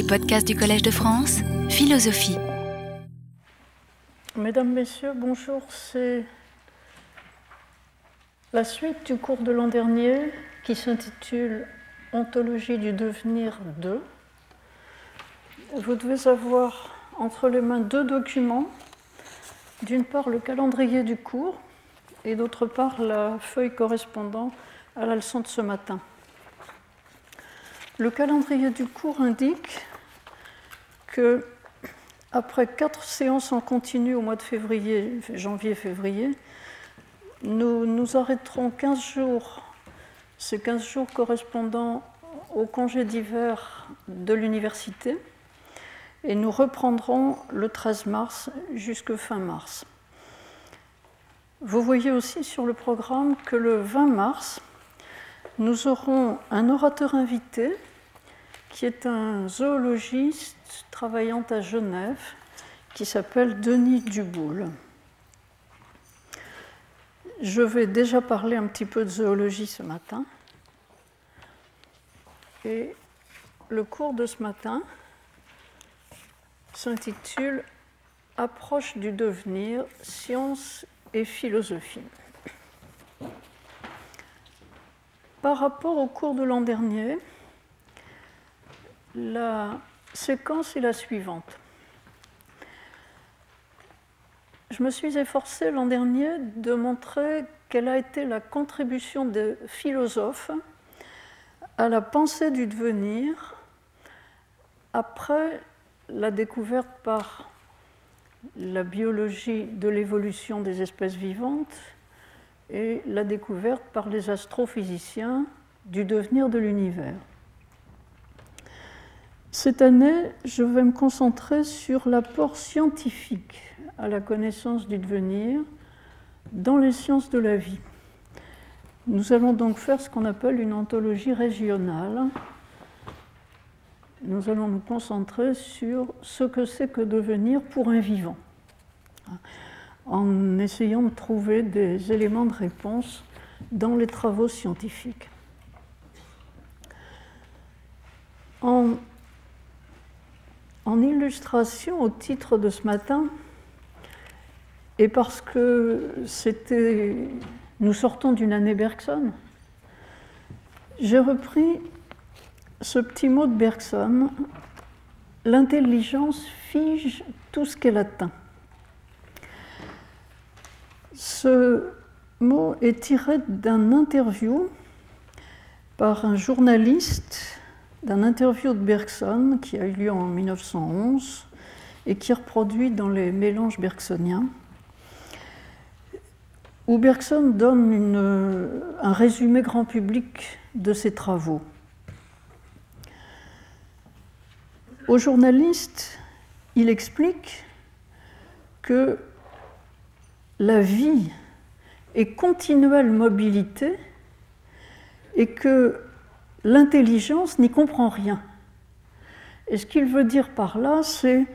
Les podcasts du Collège de France, philosophie. Mesdames, Messieurs, bonjour. C'est la suite du cours de l'an dernier qui s'intitule Ontologie du devenir 2. Vous devez avoir entre les mains deux documents. D'une part, le calendrier du cours et d'autre part, la feuille correspondant à la leçon de ce matin. Le calendrier du cours indique que après quatre séances en continu au mois de février, janvier-février, nous nous arrêterons 15 jours, ces 15 jours correspondant au congé d'hiver de l'université, et nous reprendrons le 13 mars jusqu'à fin mars. Vous voyez aussi sur le programme que le 20 mars, nous aurons un orateur invité qui est un zoologiste travaillant à Genève, qui s'appelle Denis Duboul. Je vais déjà parler un petit peu de zoologie ce matin. Et le cours de ce matin s'intitule Approche du devenir, science et philosophie. Par rapport au cours de l'an dernier, la séquence est la suivante. Je me suis efforcée l'an dernier de montrer quelle a été la contribution des philosophes à la pensée du devenir après la découverte par la biologie de l'évolution des espèces vivantes et la découverte par les astrophysiciens du devenir de l'univers. Cette année, je vais me concentrer sur l'apport scientifique à la connaissance du devenir dans les sciences de la vie. Nous allons donc faire ce qu'on appelle une ontologie régionale. Nous allons nous concentrer sur ce que c'est que devenir pour un vivant, en essayant de trouver des éléments de réponse dans les travaux scientifiques. En en illustration au titre de ce matin, et parce que c'était, nous sortons d'une année Bergson, j'ai repris ce petit mot de Bergson l'intelligence fige tout ce qu'elle atteint. Ce mot est tiré d'un interview par un journaliste d'un interview de Bergson qui a eu lieu en 1911 et qui est reproduit dans les mélanges bergsoniens, où Bergson donne un résumé grand public de ses travaux. Au journaliste, il explique que la vie est continuelle mobilité et que l'intelligence n'y comprend rien. Et ce qu'il veut dire par là, c'est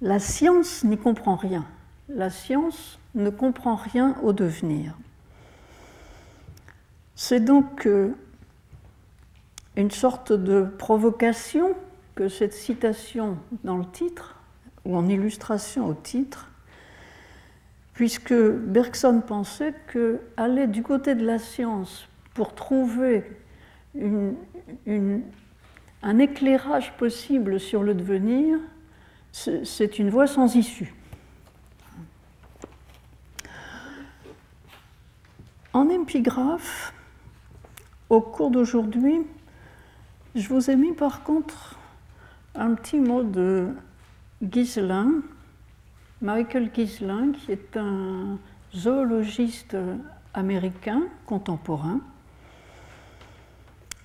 la science n'y comprend rien. La science ne comprend rien au devenir. C'est donc euh, une sorte de provocation que cette citation dans le titre, ou en illustration au titre, puisque Bergson pensait que aller du côté de la science pour trouver un éclairage possible sur le devenir, c'est une voie sans issue. En épigraphe, au cours d'aujourd'hui, je vous ai mis par contre un petit mot de Giselin, Michael Giselin, qui est un zoologiste américain contemporain,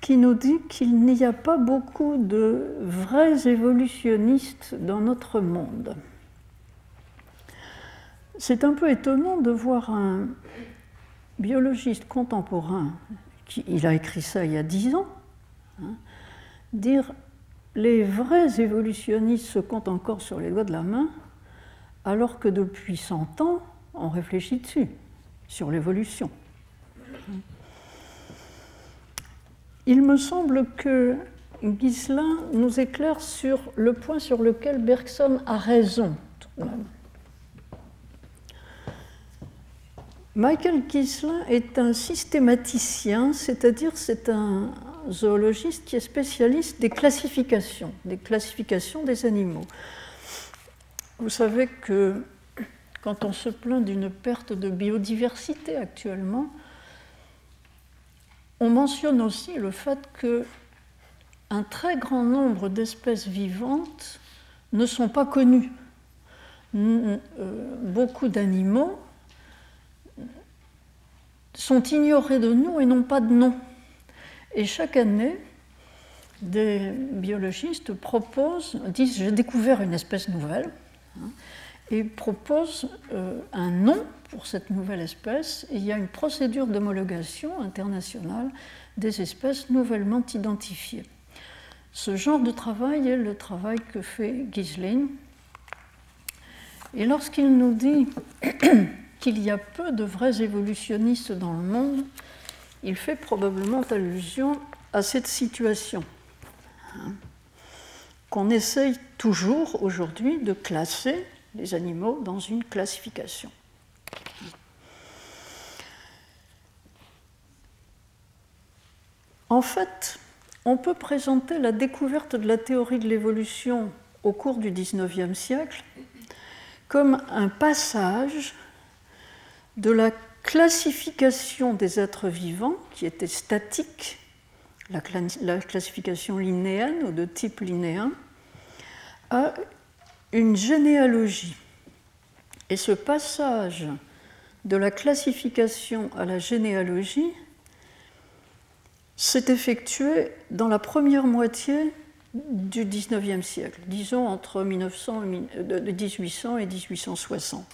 qui nous dit qu'il n'y a pas beaucoup de vrais évolutionnistes dans notre monde. C'est un peu étonnant de voir un biologiste contemporain, qui, il a écrit ça il y a dix ans, hein, dire les vrais évolutionnistes se comptent encore sur les doigts de la main, alors que depuis 100 ans, on réfléchit dessus, sur l'évolution. Il me semble que Gislin nous éclaire sur le point sur lequel Bergson a raison. Michael Gislin est un systématicien, c'est-à-dire c'est un zoologiste qui est spécialiste des classifications, des classifications des animaux. Vous savez que quand on se plaint d'une perte de biodiversité actuellement, on mentionne aussi le fait que un très grand nombre d'espèces vivantes ne sont pas connues. Euh, beaucoup d'animaux sont ignorés de nous et n'ont pas de nom. Et chaque année, des biologistes proposent, disent j'ai découvert une espèce nouvelle, hein, et proposent euh, un nom pour cette nouvelle espèce. Il y a une procédure d'homologation internationale des espèces nouvellement identifiées. Ce genre de travail est le travail que fait Gislin. Et lorsqu'il nous dit qu'il y a peu de vrais évolutionnistes dans le monde, il fait probablement allusion à cette situation hein, qu'on essaye toujours aujourd'hui de classer les animaux dans une classification. En fait, on peut présenter la découverte de la théorie de l'évolution au cours du XIXe siècle comme un passage de la classification des êtres vivants, qui était statique, la, classification linéenne ou de type linéen, à une généalogie. Et ce passage de la classification à la généalogie s'est effectué dans la première moitié du XIXe siècle, disons entre 1900, 1800 et 1860.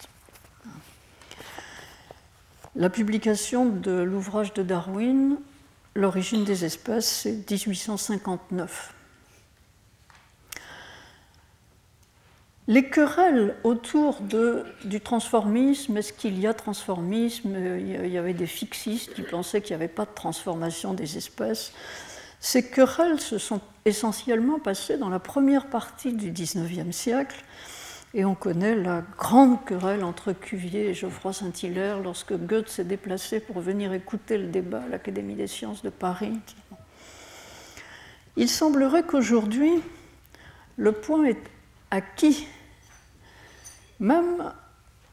La publication de l'ouvrage de Darwin, L'origine des espèces, c'est 1859. Les querelles autour du transformisme, est-ce qu'il y a transformisme Il y avait des fixistes qui pensaient qu'il n'y avait pas de transformation des espèces. Ces querelles se sont essentiellement passées dans la première partie du XIXe siècle, et on connaît la grande querelle entre Cuvier et Geoffroy Saint-Hilaire lorsque Goethe s'est déplacé pour venir écouter le débat à l'Académie des sciences de Paris. Il semblerait qu'aujourd'hui, le point est acquis. Même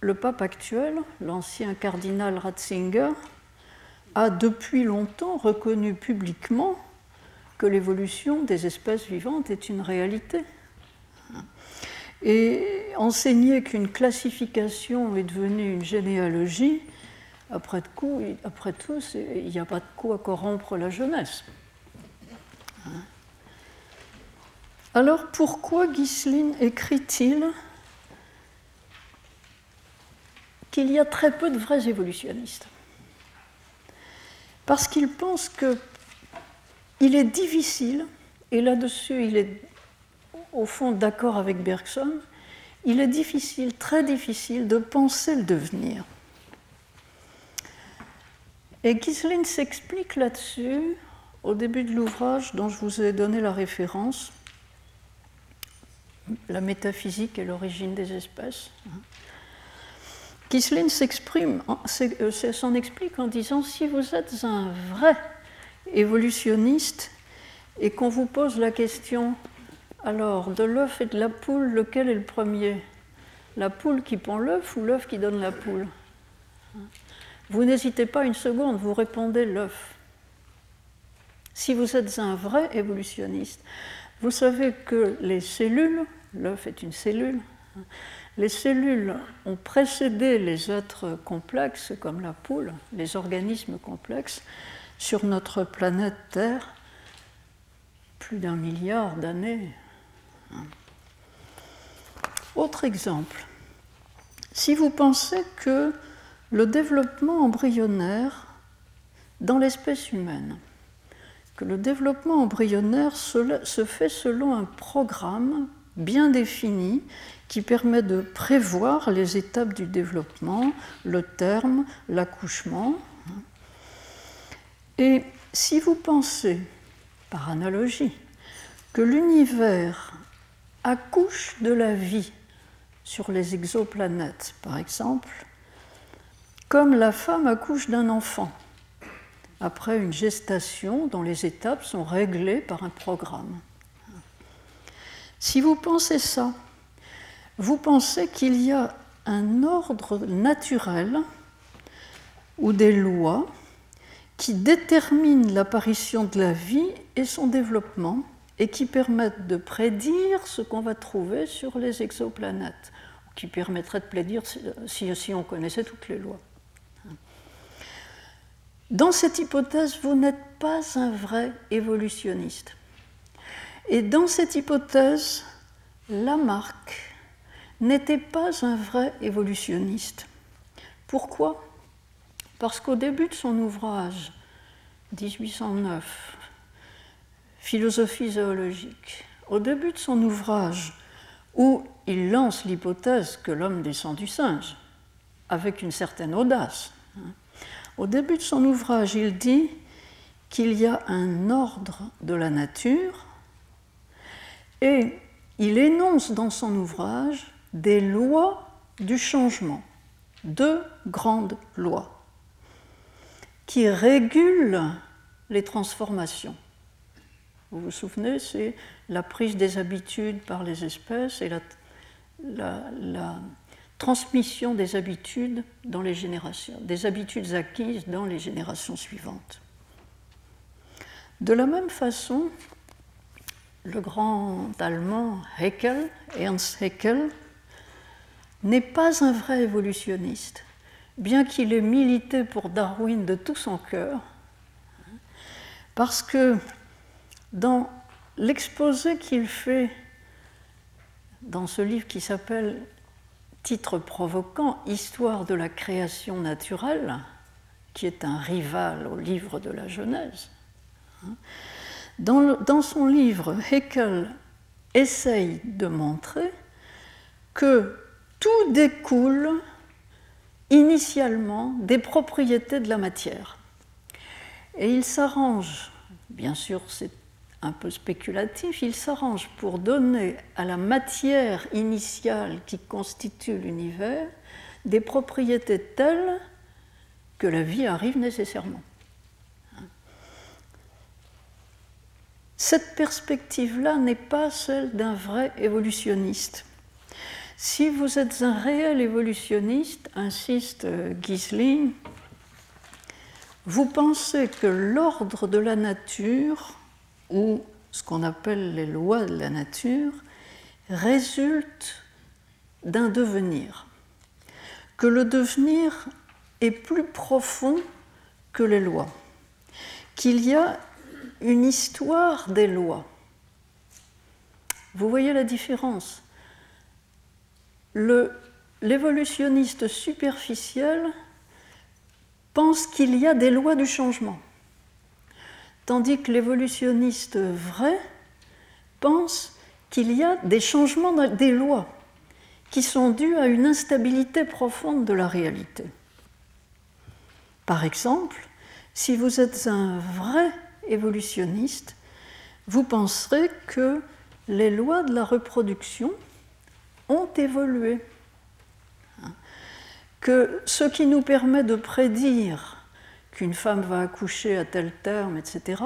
le pape actuel, l'ancien cardinal Ratzinger, a depuis longtemps reconnu publiquement que l'évolution des espèces vivantes est une réalité. Et enseigner qu'une classification est devenue une généalogie, après, coup, tout, il n'y a pas de quoi corrompre la jeunesse. Alors pourquoi Ghislaine écrit-il qu'il y a très peu de vrais évolutionnistes Parce qu'il pense qu'il est difficile, et là-dessus il est au fond d'accord avec Bergson, il est difficile, très difficile, de penser le devenir. Et Ghislaine s'explique là-dessus au début de l'ouvrage dont je vous ai donné la référence, La métaphysique et l'origine des espèces. Ghislaine s'exprime, euh, s'en explique en disant si vous êtes un vrai évolutionniste et qu'on vous pose la question alors, de l'œuf et de la poule, lequel est le premier? La poule qui pond l'œuf ou l'œuf qui donne la poule? Vous n'hésitez pas une seconde, vous répondez l'œuf. Si vous êtes un vrai évolutionniste, vous savez que les cellules, l'œuf est une cellule, les cellules ont précédé les êtres complexes comme la poule, les organismes complexes, sur notre planète Terre plus d'un milliard d'années, autre exemple. Si vous pensez que le développement embryonnaire dans l'espèce humaine, que le développement embryonnaire se fait selon un programme bien défini qui permet de prévoir les étapes du développement, le terme, l'accouchement. Et si vous pensez, par analogie, que l'univers accouche de la vie sur les exoplanètes, par exemple, comme la femme accouche d'un enfant, après une gestation dont les étapes sont réglées par un programme. Si vous pensez ça, vous pensez qu'il y a un ordre naturel ou des lois qui déterminent l'apparition de la vie et son développement et qui permettent de prédire ce qu'on va trouver sur les exoplanètes, qui permettraient de prédire si, si on connaissait toutes les lois. Dans cette hypothèse, vous n'êtes pas un vrai évolutionniste. Et dans cette hypothèse, Lamarck n'était pas un vrai évolutionniste. Pourquoi? Parce qu'au début de son ouvrage, 1809, Philosophie zoologique, au début de son ouvrage, où il lance l'hypothèse que l'homme descend du singe, avec une certaine audace, hein, au début de son ouvrage, il dit qu'il y a un ordre de la nature et il énonce dans son ouvrage des lois du changement, deux grandes lois qui régulent les transformations. Vous vous souvenez, c'est la prise des habitudes par les espèces et la, transmission des habitudes dans les générations, des habitudes acquises dans les générations suivantes. De la même façon, le grand allemand Haeckel, Ernst Haeckel, n'est pas un vrai évolutionniste, bien qu'il ait milité pour Darwin de tout son cœur, parce que dans l'exposé qu'il fait dans ce livre qui s'appelle Titre provoquant Histoire de la création naturelle, qui est un rival au livre de la Genèse, hein, dans, son livre, Haeckel essaye de montrer que tout découle initialement des propriétés de la matière. Et il s'arrange, bien sûr c'est un peu spéculatif, il s'arrange pour donner à la matière initiale qui constitue l'univers des propriétés telles que la vie arrive nécessairement. Cette perspective-là n'est pas celle d'un vrai évolutionniste. Si vous êtes un réel évolutionniste, insiste Gisling, vous pensez que l'ordre de la nature, ou ce qu'on appelle les lois de la nature, résulte d'un devenir, que le devenir est plus profond que les lois, qu'il y a une histoire des lois. Vous voyez la différence? L'évolutionniste superficiel pense qu'il y a des lois du changement, tandis que l'évolutionniste vrai pense qu'il y a des changements des lois qui sont dus à une instabilité profonde de la réalité. Par exemple, si vous êtes un vrai évolutionniste, vous penserez que les lois de la reproduction ont évolué. Que ce qui nous permet de prédire qu'une femme va accoucher à tel terme, etc.,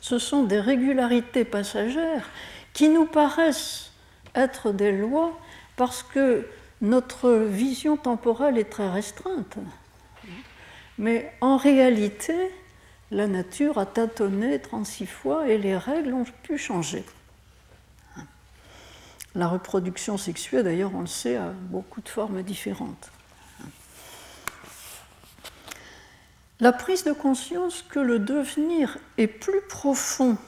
ce sont des régularités passagères qui nous paraissent être des lois parce que notre vision temporelle est très restreinte. Mais en réalité, la nature a tâtonné 36 fois et les règles ont pu changer. La reproduction sexuelle, d'ailleurs, on le sait, a beaucoup de formes différentes. La prise de conscience que le devenir est plus profond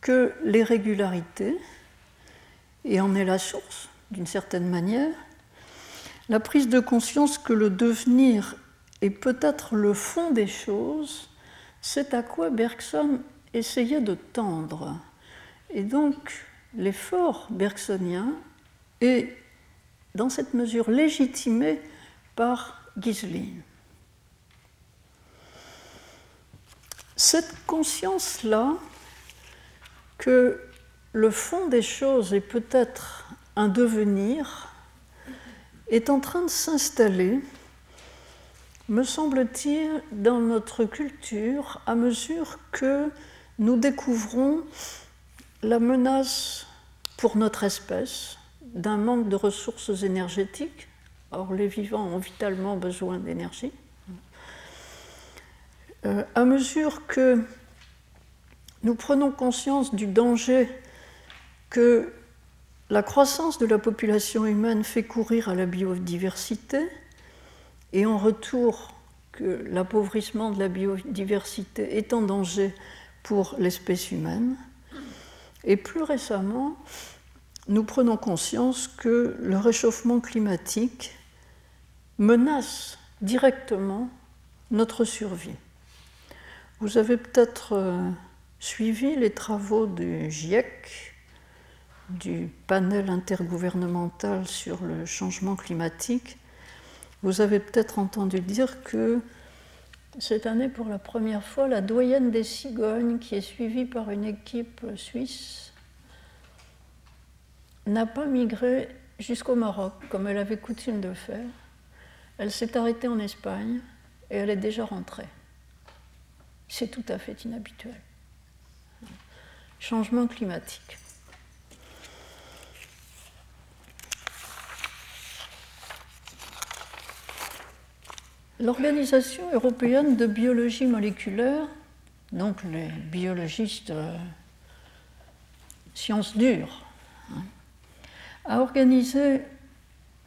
que les régularités, et en est la source, d'une certaine manière, la prise de conscience que le devenir et peut-être le fond des choses, c'est à quoi Bergson essayait de tendre. Et donc, l'effort bergsonien est, dans cette mesure, légitimé par Giselin. Cette conscience-là que le fond des choses est peut-être un devenir, est en train de s'installer, me semble-t-il, dans notre culture à mesure que nous découvrons la menace pour notre espèce d'un manque de ressources énergétiques. Or, les vivants ont vitalement besoin d'énergie. Euh, à mesure que nous prenons conscience du danger que la croissance de la population humaine fait courir à la biodiversité, et en retour que l'appauvrissement de la biodiversité est en danger pour l'espèce humaine. Et plus récemment, nous prenons conscience que le réchauffement climatique menace directement notre survie. Vous avez peut-être euh, suivi les travaux du GIEC, du panel intergouvernemental sur le changement climatique. Vous avez peut-être entendu dire que cette année, pour la première fois, la doyenne des cigognes, qui est suivie par une équipe suisse, n'a pas migré jusqu'au Maroc, comme elle avait coutume de faire. Elle s'est arrêtée en Espagne et elle est déjà rentrée. C'est tout à fait inhabituel. Changement climatique. L'Organisation européenne de biologie moléculaire, donc les biologistes euh, sciences dures, hein, a organisé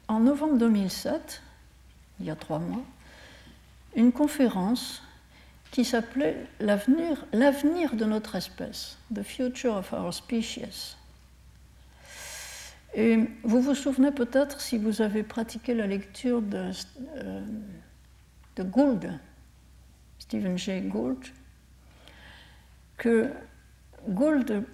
en novembre 2007, il y a trois mois, une conférence qui s'appelait L'avenir, de notre espèce, The Future of Our Species. Et vous vous souvenez peut-être, si vous avez pratiqué la lecture de, euh, de Gould, Stephen Jay Gould, que Gould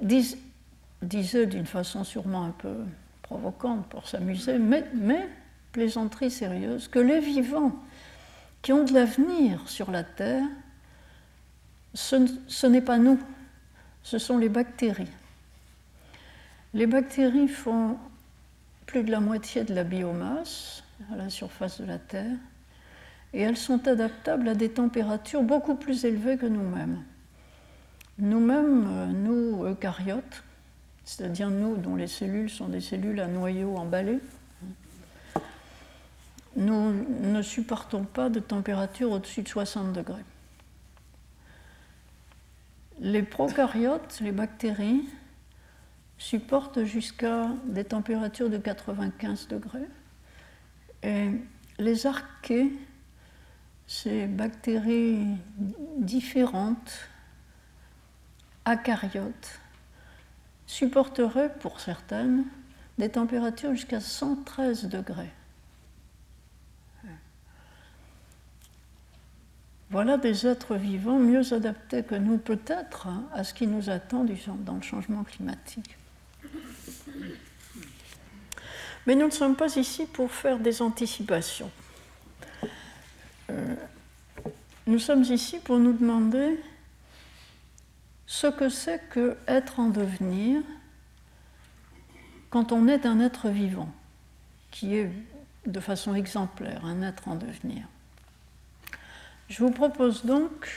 disait d'une façon sûrement un peu provocante pour s'amuser, mais, plaisanterie sérieuse, que les vivants qui ont de l'avenir sur la Terre, ce n'est pas nous, ce sont les bactéries. Les bactéries font plus de la moitié de la biomasse à la surface de la Terre et elles sont adaptables à des températures beaucoup plus élevées que nous-mêmes. Nous-mêmes, euh, nous, eucaryotes, c'est-à-dire nous dont les cellules sont des cellules à noyau emballé, nous ne supportons pas de température au-dessus de 60 degrés. Les prokaryotes, les bactéries, supportent jusqu'à des températures de 95 degrés. Et les archées, ces bactéries différentes, acaryotes, supporteraient pour certaines des températures jusqu'à 113 degrés. Voilà des êtres vivants mieux adaptés que nous peut-être à ce qui nous attend dans le changement climatique. Mais nous ne sommes pas ici pour faire des anticipations. Euh, nous sommes ici pour nous demander ce que c'est que être en devenir quand on est un être vivant, qui est de façon exemplaire un être en devenir. Je vous propose donc,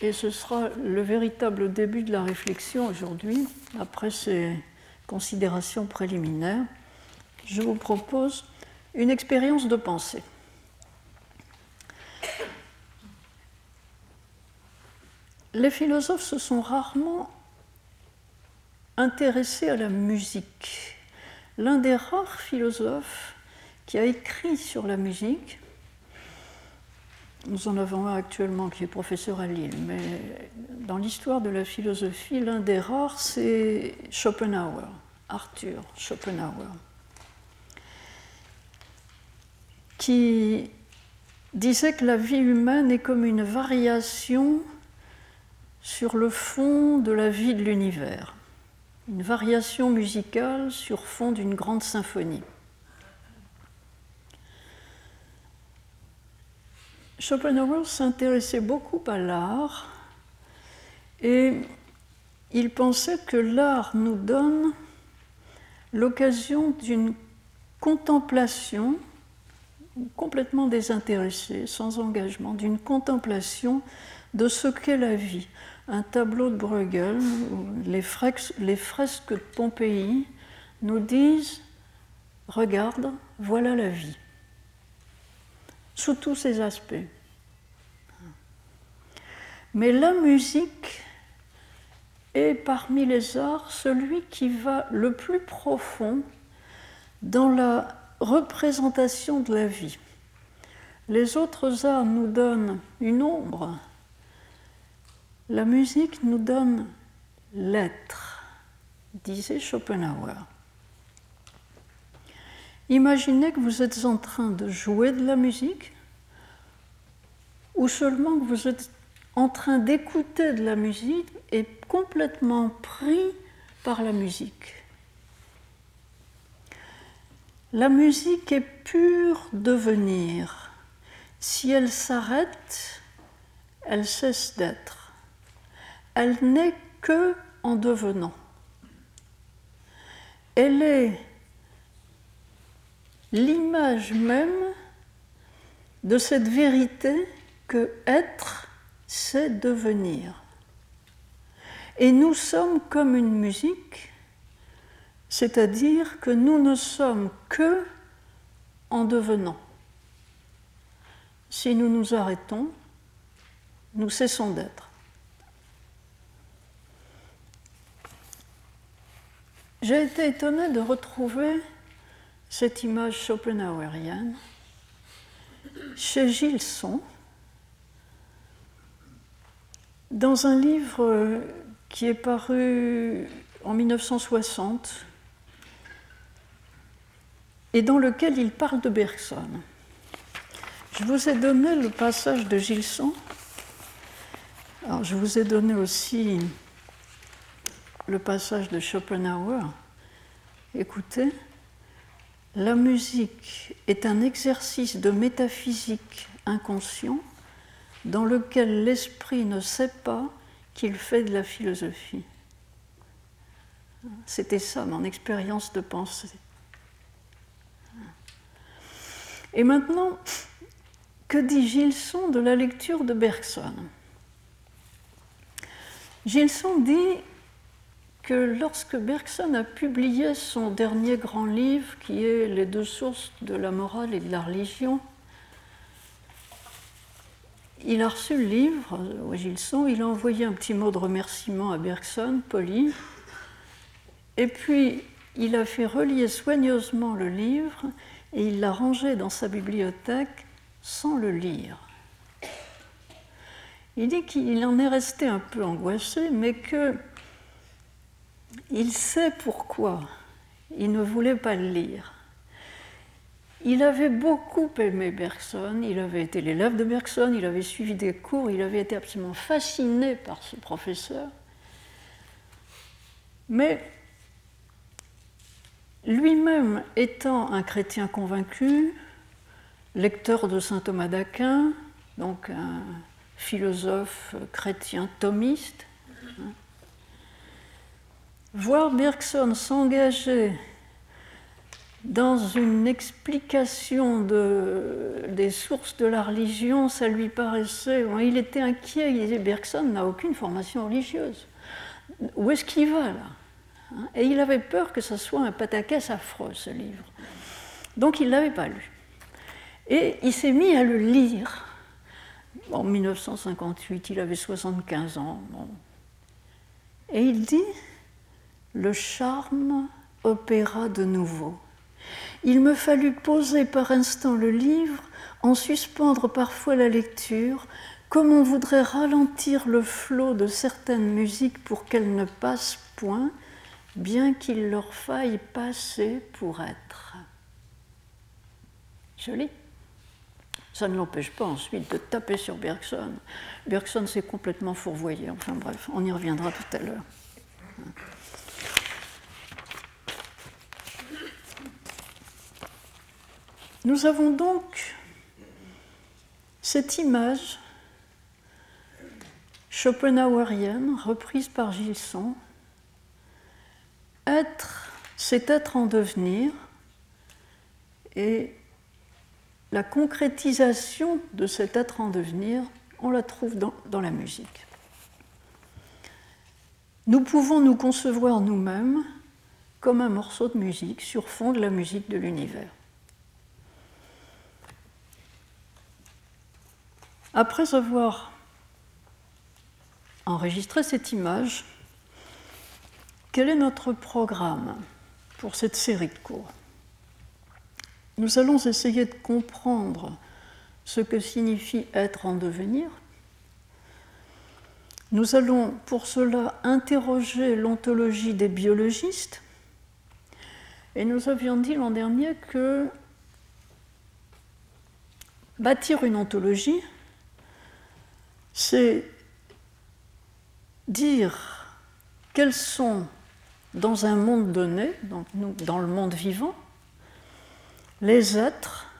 et ce sera le véritable début de la réflexion aujourd'hui, après ces considérations préliminaires, je vous propose une expérience de pensée. Les philosophes se sont rarement intéressés à la musique. L'un des rares philosophes qui a écrit sur la musique, nous en avons un actuellement qui est professeur à Lille, mais dans l'histoire de la philosophie, l'un des rares, c'est Schopenhauer, Arthur Schopenhauer, qui disait que la vie humaine est comme une variation sur le fond de la vie de l'univers, une variation musicale sur fond d'une grande symphonie. Schopenhauer s'intéressait beaucoup à l'art Et il pensait que l'art nous donne l'occasion d'une contemplation complètement désintéressée, sans engagement, d'une contemplation de ce qu'est la vie. Un tableau de Bruegel, les fresques, de Pompéi nous disent Regarde, voilà la vie, sous tous ses aspects. Mais la musique est parmi les arts celui qui va le plus profond dans la représentation de la vie. Les autres arts nous donnent une ombre, la musique nous donne l'être, disait Schopenhauer. Imaginez que vous êtes en train de jouer de la musique ou seulement que vous êtes en train d'écouter de la musique et complètement pris par la musique. La musique est pure devenir. Si elle s'arrête, elle cesse d'être. Elle n'est que en devenant. Elle est l'image même de cette vérité que être, c'est devenir. Et nous sommes comme une musique, c'est-à-dire que nous ne sommes que en devenant. Si nous nous arrêtons, nous cessons d'être. J'ai été étonnée de retrouver cette image schopenhauerienne chez Gilson, dans un livre qui est paru en 1960 et dans lequel il parle de Bergson. Je vous ai donné le passage de Gilson. Alors, je vous ai donné aussi le passage de Schopenhauer. Écoutez, la musique est un exercice de métaphysique inconscient dans lequel l'esprit ne sait pas qu'il fait de la philosophie. C'était ça mon expérience de pensée. Et maintenant, que dit Gilson de la lecture de Bergson? Gilson dit que lorsque Bergson a publié son dernier grand livre, qui est Les deux sources de la morale et de la religion, il a reçu le livre, Gilson, il a envoyé un petit mot de remerciement à Bergson, poli, et puis il a fait relier soigneusement le livre et il l'a rangé dans sa bibliothèque sans le lire. Il dit qu'il en est resté un peu angoissé, mais que il sait pourquoi il ne voulait pas le lire. Il avait beaucoup aimé Bergson, il avait été l'élève de Bergson, il avait suivi des cours, il avait été absolument fasciné par ce professeur. Mais lui-même étant un chrétien convaincu, lecteur de saint Thomas d'Aquin, donc un philosophe chrétien thomiste, Voir Bergson s'engager dans une explication des sources de la religion, ça lui paraissait. Il était inquiet, il disait Bergson n'a aucune formation religieuse. Où est-ce qu'il va là hein? Et il avait peur que ce soit un pataquès affreux, ce livre. Donc il ne l'avait pas lu. Et il s'est mis à le lire. En 1958, il avait 75 ans. Et il dit le charme opéra de nouveau. Il me fallut poser par instant le livre, en suspendre parfois la lecture, comme on voudrait ralentir le flot de certaines musiques pour qu'elles ne passent point, bien qu'il leur faille passer pour être. Joli. Ça ne l'empêche pas ensuite de taper sur Bergson. Bergson s'est complètement fourvoyé. Enfin bref, on y reviendra tout à l'heure. Nous avons donc cette image schopenhauerienne, reprise par Gilson. Être, c'est être en devenir, et la concrétisation de cet être en devenir, on la trouve dans, dans la musique. Nous pouvons nous concevoir nous-mêmes comme un morceau de musique sur fond de la musique de l'univers. Après avoir enregistré cette image, quel est notre programme pour cette série de cours? Nous allons essayer de comprendre ce que signifie être en devenir. Nous allons pour cela interroger l'ontologie des biologistes et nous avions dit l'an dernier que bâtir une ontologie, c'est dire quels sont, dans un monde donné, dans le monde vivant, les êtres,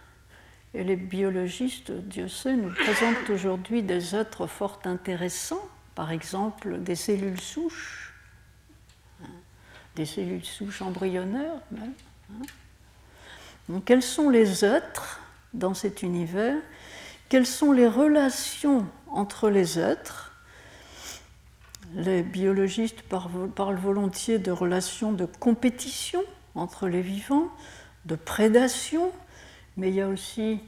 et les biologistes, Dieu sait, nous présentent aujourd'hui des êtres fort intéressants, par exemple des cellules souches, des cellules souches embryonnaires hein. Donc, quels sont les êtres dans cet univers? Quelles sont les relations entre les êtres Les biologistes parlent volontiers de relations de compétition entre les vivants, de prédation, mais il y a aussi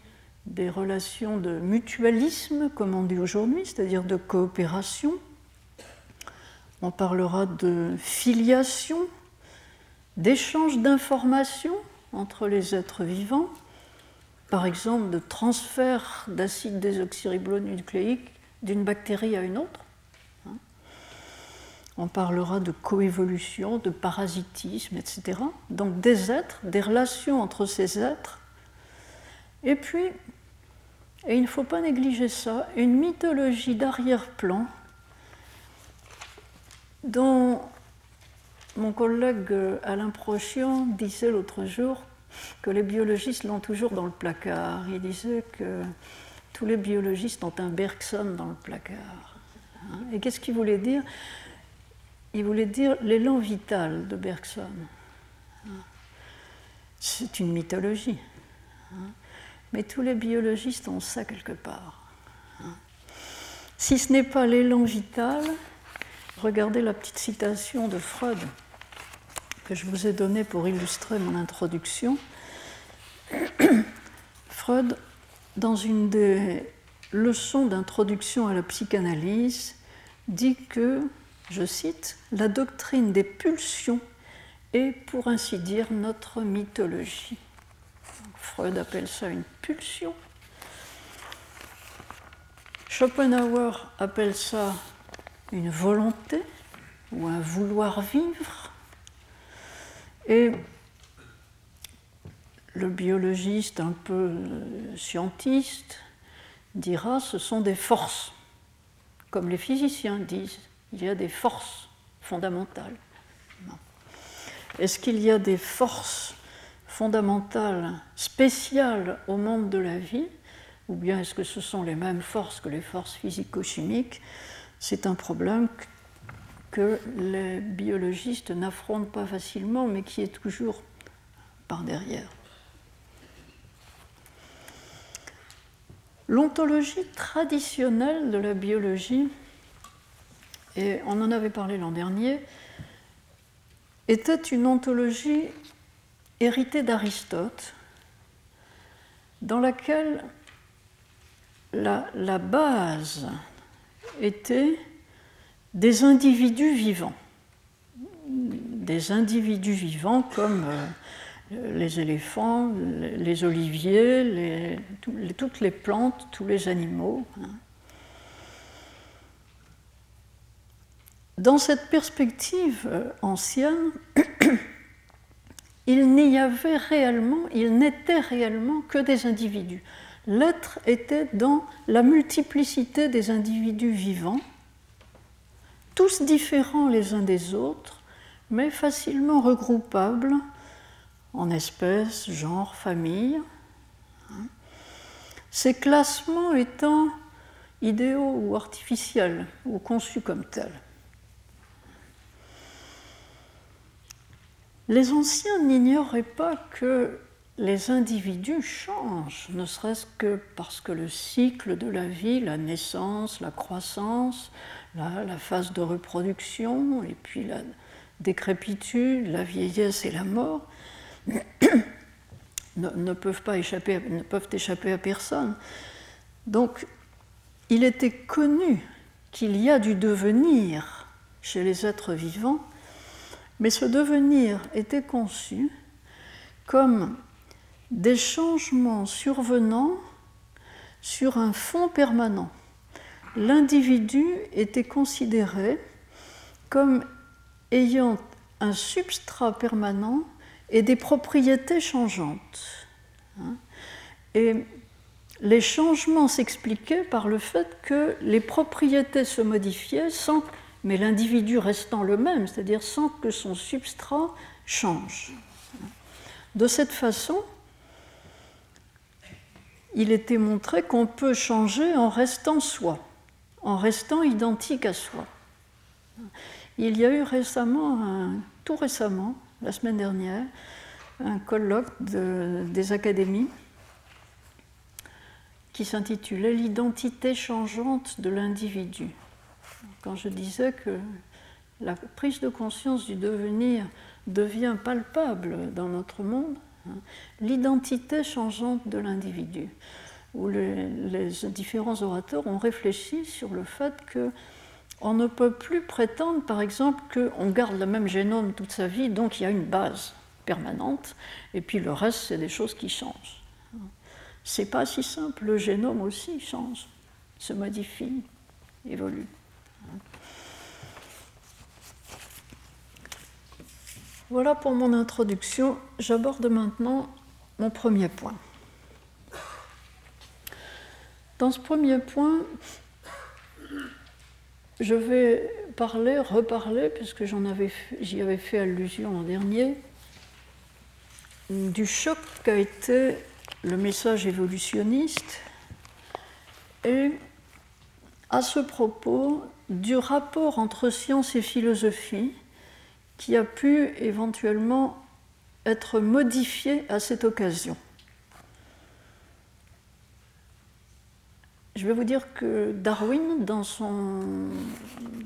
des relations de mutualisme, comme on dit aujourd'hui, c'est-à-dire de coopération. On parlera de filiation, d'échange d'informations entre les êtres vivants, par exemple de transfert d'acide désoxyribonucléique d'une bactérie à une autre. Hein. On parlera de coévolution, de parasitisme, etc. Donc des êtres, des relations entre ces êtres. Et puis, et il ne faut pas négliger ça, une mythologie d'arrière-plan dont mon collègue euh, Alain Prochian disait l'autre jour que les biologistes l'ont toujours dans le placard. Il disait que tous les biologistes ont un Bergson dans le placard. Hein. Et qu'est-ce qu'il voulait dire? Il voulait dire l'élan vital de Bergson. Hein. C'est une mythologie. Hein. Mais tous les biologistes ont ça quelque part. Si ce n'est pas l'élan vital, regardez la petite citation de Freud que je vous ai donné pour illustrer mon introduction, Freud, dans une des leçons d'introduction à la psychanalyse, dit que, je cite, la doctrine des pulsions est, pour ainsi dire, notre mythologie. Freud appelle ça une pulsion. Schopenhauer appelle ça une volonté ou un vouloir vivre. Et le biologiste un peu euh, scientiste dira ce sont des forces, comme les physiciens disent, il y a des forces fondamentales. Est-ce qu'il y a des forces fondamentales spéciales au monde de la vie, ou bien est-ce que ce sont les mêmes forces que les forces physico-chimiques? C'est un problème que les biologistes n'affrontent pas facilement, mais qui est toujours par derrière. L'ontologie traditionnelle de la biologie, et on en avait parlé l'an dernier, était une ontologie héritée d'Aristote, dans laquelle la, base était des individus vivants. Des individus vivants comme euh, les éléphants, les oliviers, toutes les plantes, tous les animaux. Hein. Dans cette perspective euh, ancienne, il n'y avait réellement, il n'était réellement que des individus. L'être était dans la multiplicité des individus vivants tous différents les uns des autres, mais facilement regroupables en espèces, genres, familles. Ces classements étant idéaux ou artificiels, ou conçus comme tels. Les anciens n'ignoraient pas que les individus changent, ne serait-ce que parce que le cycle de la vie, la naissance, la croissance, la, phase de reproduction, et puis la décrépitude, la vieillesse et la mort, ne, peuvent échapper, peuvent échapper à personne. Donc, il était connu qu'il y a du devenir chez les êtres vivants, mais ce devenir était conçu comme des changements survenant sur un fond permanent. L'individu était considéré comme ayant un substrat permanent et des propriétés changeantes. Hein. Et les changements s'expliquaient par le fait que les propriétés se modifiaient sans, mais l'individu restant le même, c'est-à-dire sans que son substrat change. De cette façon, il était montré qu'on peut changer en restant soi, en restant identique à soi. Il y a eu récemment, tout récemment, la semaine dernière, un colloque des académies qui s'intitulait L'identité changeante de l'individu. Quand je disais que la prise de conscience du devenir devient palpable dans notre monde, hein, l'identité changeante de l'individu, où les, différents orateurs ont réfléchi sur le fait que on ne peut plus prétendre, par exemple, qu'on garde le même génome toute sa vie, donc il y a une base permanente, et puis le reste, c'est des choses qui changent. C'est pas si simple, le génome aussi change, se modifie, évolue. Voilà pour mon introduction. J'aborde maintenant mon premier point. Dans ce premier point, je vais parler, reparler, puisque j'y avais fait allusion l'an dernier, du choc qu'a été le message évolutionniste et à ce propos du rapport entre science et philosophie qui a pu éventuellement être modifié à cette occasion. Je vais vous dire que Darwin, dans son,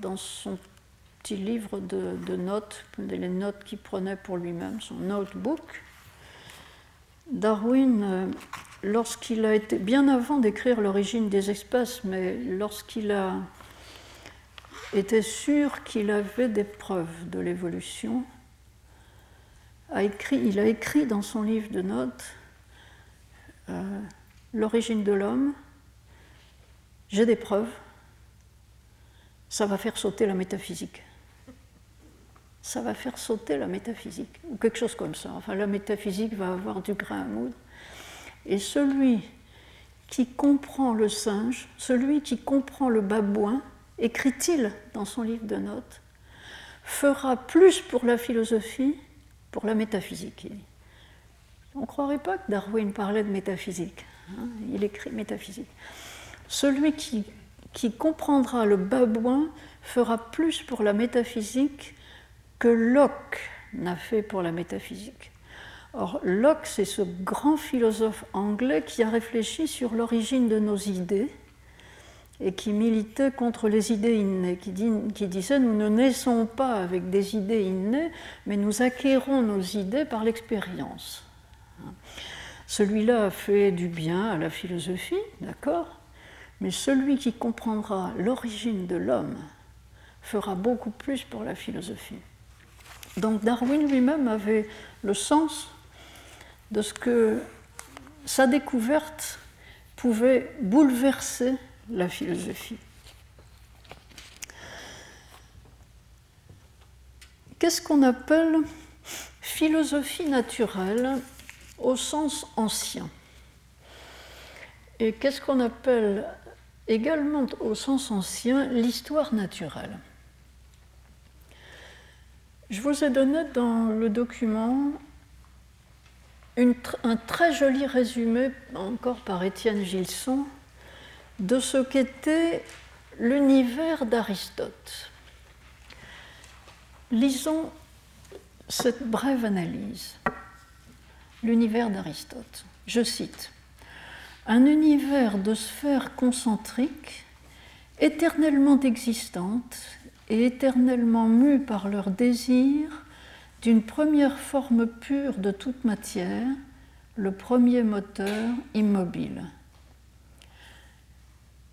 dans son petit livre de, notes, les notes qu'il prenait pour lui-même, son notebook, Darwin, euh, lorsqu'il a été, bien avant d'écrire l'origine des espèces, mais lorsqu'il a été sûr qu'il avait des preuves de l'évolution, a écrit, il a écrit dans son livre de notes euh, L'origine de l'homme, j'ai des preuves, ça va faire sauter la métaphysique. Ça va faire sauter la métaphysique, ou quelque chose comme ça. Enfin, la métaphysique va avoir du grain à moudre. Et celui qui comprend le singe, celui qui comprend le babouin, écrit-il dans son livre de notes, fera plus pour la philosophie, pour la métaphysique. On ne croirait pas que Darwin parlait de métaphysique. Hein. il écrit métaphysique. Celui qui, comprendra le babouin fera plus pour la métaphysique que Locke n'a fait pour la métaphysique. Or, Locke, c'est ce grand philosophe anglais qui a réfléchi sur l'origine de nos idées et qui militait contre les idées innées, qui, qui, disait nous ne naissons pas avec des idées innées, mais nous acquérons nos idées par l'expérience. Celui-là a fait du bien à la philosophie, d'accord? Mais celui qui comprendra l'origine de l'homme fera beaucoup plus pour la philosophie. Donc Darwin lui-même avait le sens de ce que sa découverte pouvait bouleverser la philosophie. Qu'est-ce qu'on appelle philosophie naturelle au sens ancien? Et qu'est-ce qu'on appelle également au sens ancien l'histoire naturelle. Je vous ai donné dans le document un très joli résumé, encore par Étienne Gilson, de ce qu'était l'univers d'Aristote. Lisons cette brève analyse. L'univers d'Aristote. Je cite. Un univers de sphères concentriques, éternellement existantes et éternellement mues par leur désir d'une première forme pure de toute matière, le premier moteur immobile.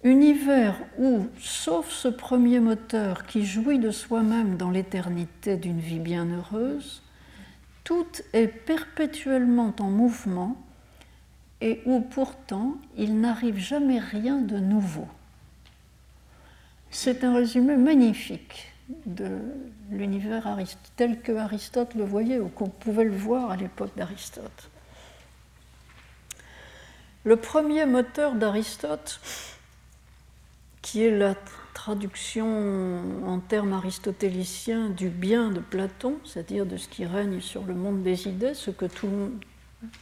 Univers où, sauf ce premier moteur qui jouit de soi-même dans l'éternité d'une vie bienheureuse, tout est perpétuellement en mouvement et où pourtant il n'arrive jamais rien de nouveau. C'est un résumé magnifique de l'univers tel que Aristote le voyait ou qu'on pouvait le voir à l'époque d'Aristote. Le premier moteur d'Aristote, qui est la traduction en termes aristotéliciens du bien de Platon, c'est-à-dire de ce qui règne sur le monde des idées, ce que tout,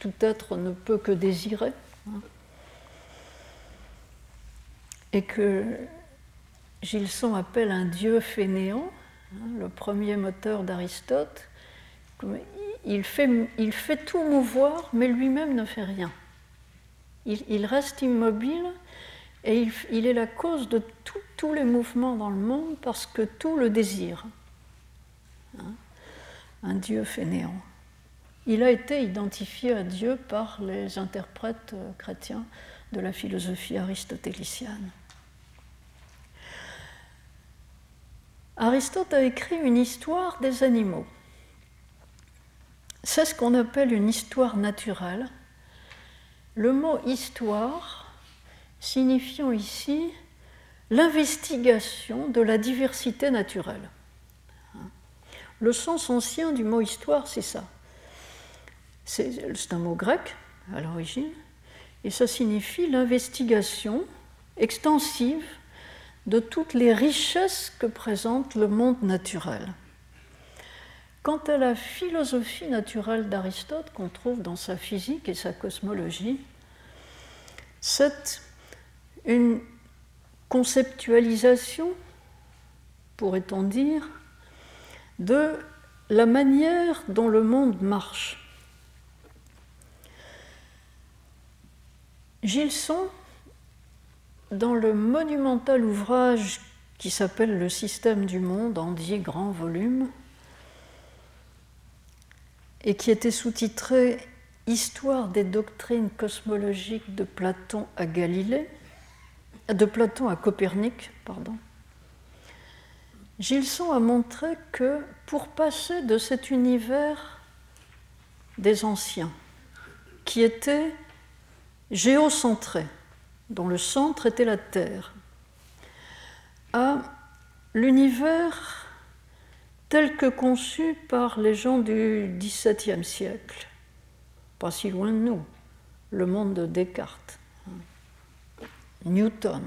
tout être ne peut que désirer, hein. et que Gilson appelle un dieu fainéant, hein, le premier moteur d'Aristote. Il fait, tout mouvoir, mais lui-même ne fait rien. Il, reste immobile et il, est la cause de tous les mouvements dans le monde parce que tout le désire. Hein, un Dieu fainéant. Il a été identifié à Dieu par les interprètes euh, chrétiens de la philosophie aristotélicienne. Aristote a écrit une histoire des animaux. C'est ce qu'on appelle une histoire naturelle le mot histoire signifiant ici l'investigation de la diversité naturelle. Le sens ancien du mot histoire, c'est ça. C'est un mot grec à l'origine, et ça signifie l'investigation extensive de toutes les richesses que présente le monde naturel. Quant à la philosophie naturelle d'Aristote qu'on trouve dans sa physique et sa cosmologie, c'est une conceptualisation, pourrait-on dire, de la manière dont le monde marche. Gilson, dans le monumental ouvrage qui s'appelle Le système du monde en dix grands volumes, et qui était sous-titré Histoire des doctrines cosmologiques de Platon à Galilée, de Platon à Copernic, pardon. Gilson a montré que pour passer de cet univers des anciens, qui était géocentré, dont le centre était la Terre, à l'univers tel que conçu par les gens du XVIIe siècle, pas si loin de nous, le monde de Descartes, Newton,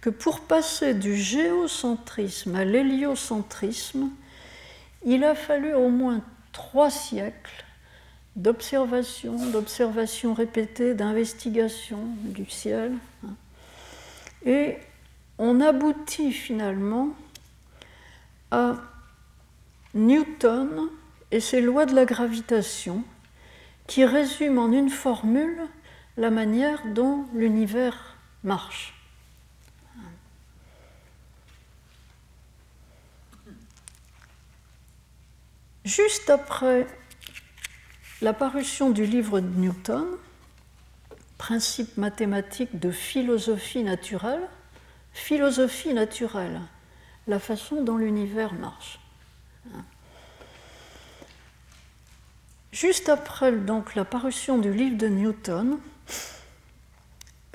que pour passer du géocentrisme à l'héliocentrisme, il a fallu au moins trois siècles d'observation, d'observation répétée, d'investigation du ciel. Et on aboutit finalement à Newton et ses lois de la gravitation qui résume en une formule la manière dont l'univers marche. Juste après la parution du livre de Newton, Principe mathématique de philosophie naturelle, philosophie naturelle, la façon dont l'univers marche. Juste après donc, la parution du livre de Newton,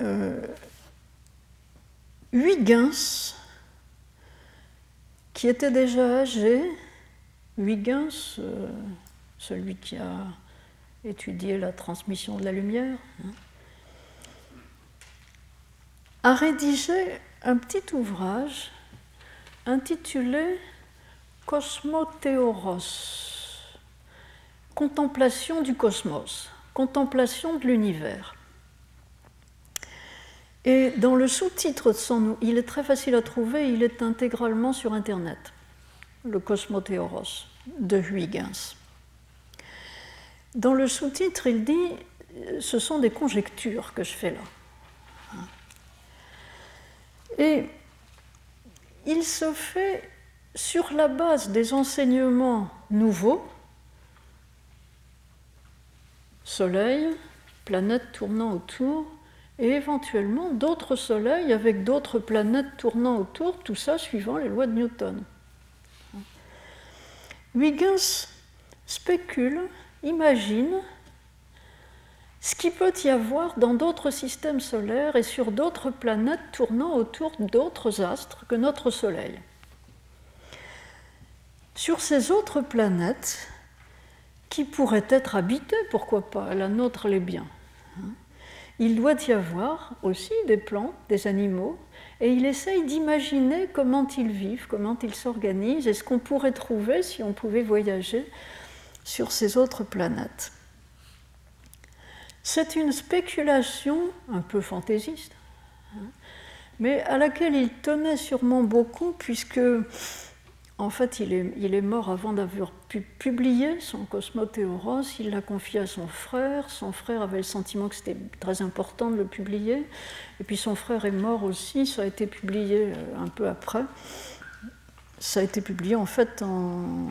euh, Huygens, qui était déjà âgé, Huygens, euh, celui qui a étudié la transmission de la lumière, hein, a rédigé un petit ouvrage intitulé Cosmothéoros contemplation du cosmos, contemplation de l'univers. Et dans le sous-titre de son, il est très facile à trouver, il est intégralement sur Internet, le Cosmothéoros de Huygens. Dans le sous-titre, il dit ce sont des conjectures que je fais là. Et il se fait sur la base des enseignements nouveaux, Soleil, planète tournant autour, et éventuellement d'autres soleils avec d'autres planètes tournant autour, tout ça suivant les lois de Newton. Huygens spécule, imagine ce qu'il peut y avoir dans d'autres systèmes solaires et sur d'autres planètes tournant autour d'autres astres que notre Soleil. Sur ces autres planètes, qui pourraient être habitées, pourquoi pas, la nôtre l'est bien, hein, il doit y avoir aussi des plantes, des animaux, et il essaye d'imaginer comment ils vivent, comment ils s'organisent, et ce qu'on pourrait trouver si on pouvait voyager sur ces autres planètes. C'est une spéculation un peu fantaisiste, hein, mais à laquelle il tenait sûrement beaucoup, puisque en fait, il est, mort avant d'avoir pu publier son Cosmothéoros. Il l'a confié à son frère. Son frère avait le sentiment que c'était très important de le publier. Et puis son frère est mort aussi. Ça a été publié euh, un peu après. Ça a été publié en fait en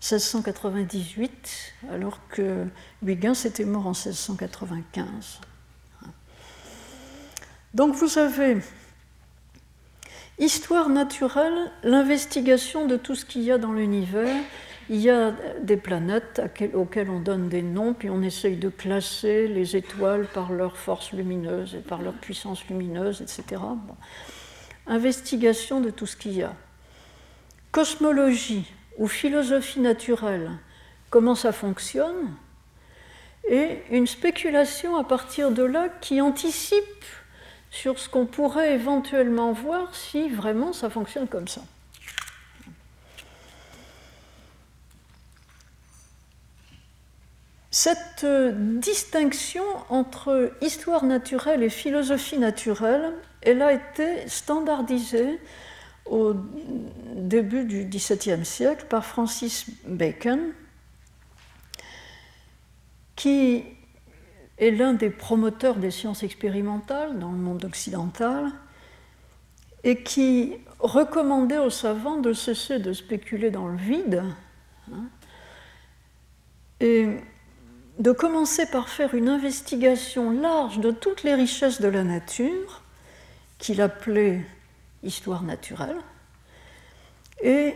1698, alors que Huygens était mort en 1695. Donc vous avez Histoire naturelle, l'investigation de tout ce qu'il y a dans l'univers. Il y a des planètes auxquelles on donne des noms, puis on essaye de classer les étoiles par leur force lumineuse et par leur puissance lumineuse, etc. Investigation de tout ce qu'il y a. Cosmologie ou philosophie naturelle, comment ça fonctionne, et une spéculation à partir de là qui anticipe sur ce qu'on pourrait éventuellement voir si vraiment ça fonctionne comme ça. Cette euh, distinction entre histoire naturelle et philosophie naturelle, elle a été standardisée au début du XVIIe siècle par Francis Bacon, qui est l'un des promoteurs des sciences expérimentales dans le monde occidental et qui recommandait aux savants de cesser de spéculer dans le vide hein, et de commencer par faire une investigation large de toutes les richesses de la nature, qu'il appelait histoire naturelle, et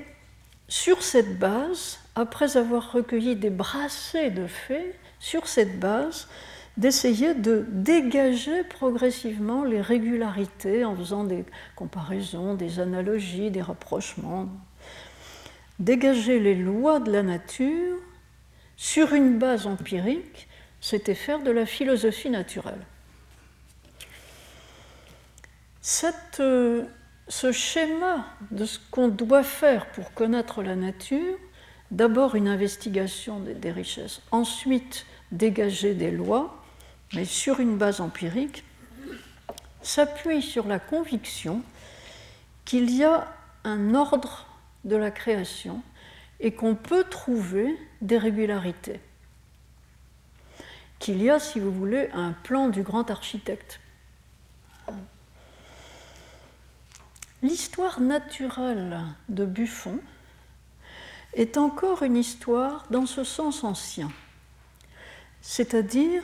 sur cette base, après avoir recueilli des brassées de faits, sur cette base, d'essayer de dégager progressivement les régularités en faisant des comparaisons, des analogies, des rapprochements. Dégager les lois de la nature sur une base empirique, c'était faire de la philosophie naturelle. Cette, euh, ce schéma de ce qu'on doit faire pour connaître la nature, d'abord une investigation des richesses, ensuite dégager des lois, mais sur une base empirique, s'appuie sur la conviction qu'il y a un ordre de la création et qu'on peut trouver des régularités. Qu'il y a, si vous voulez, un plan du grand architecte. L'histoire naturelle de Buffon est encore une histoire dans ce sens ancien, c'est-à-dire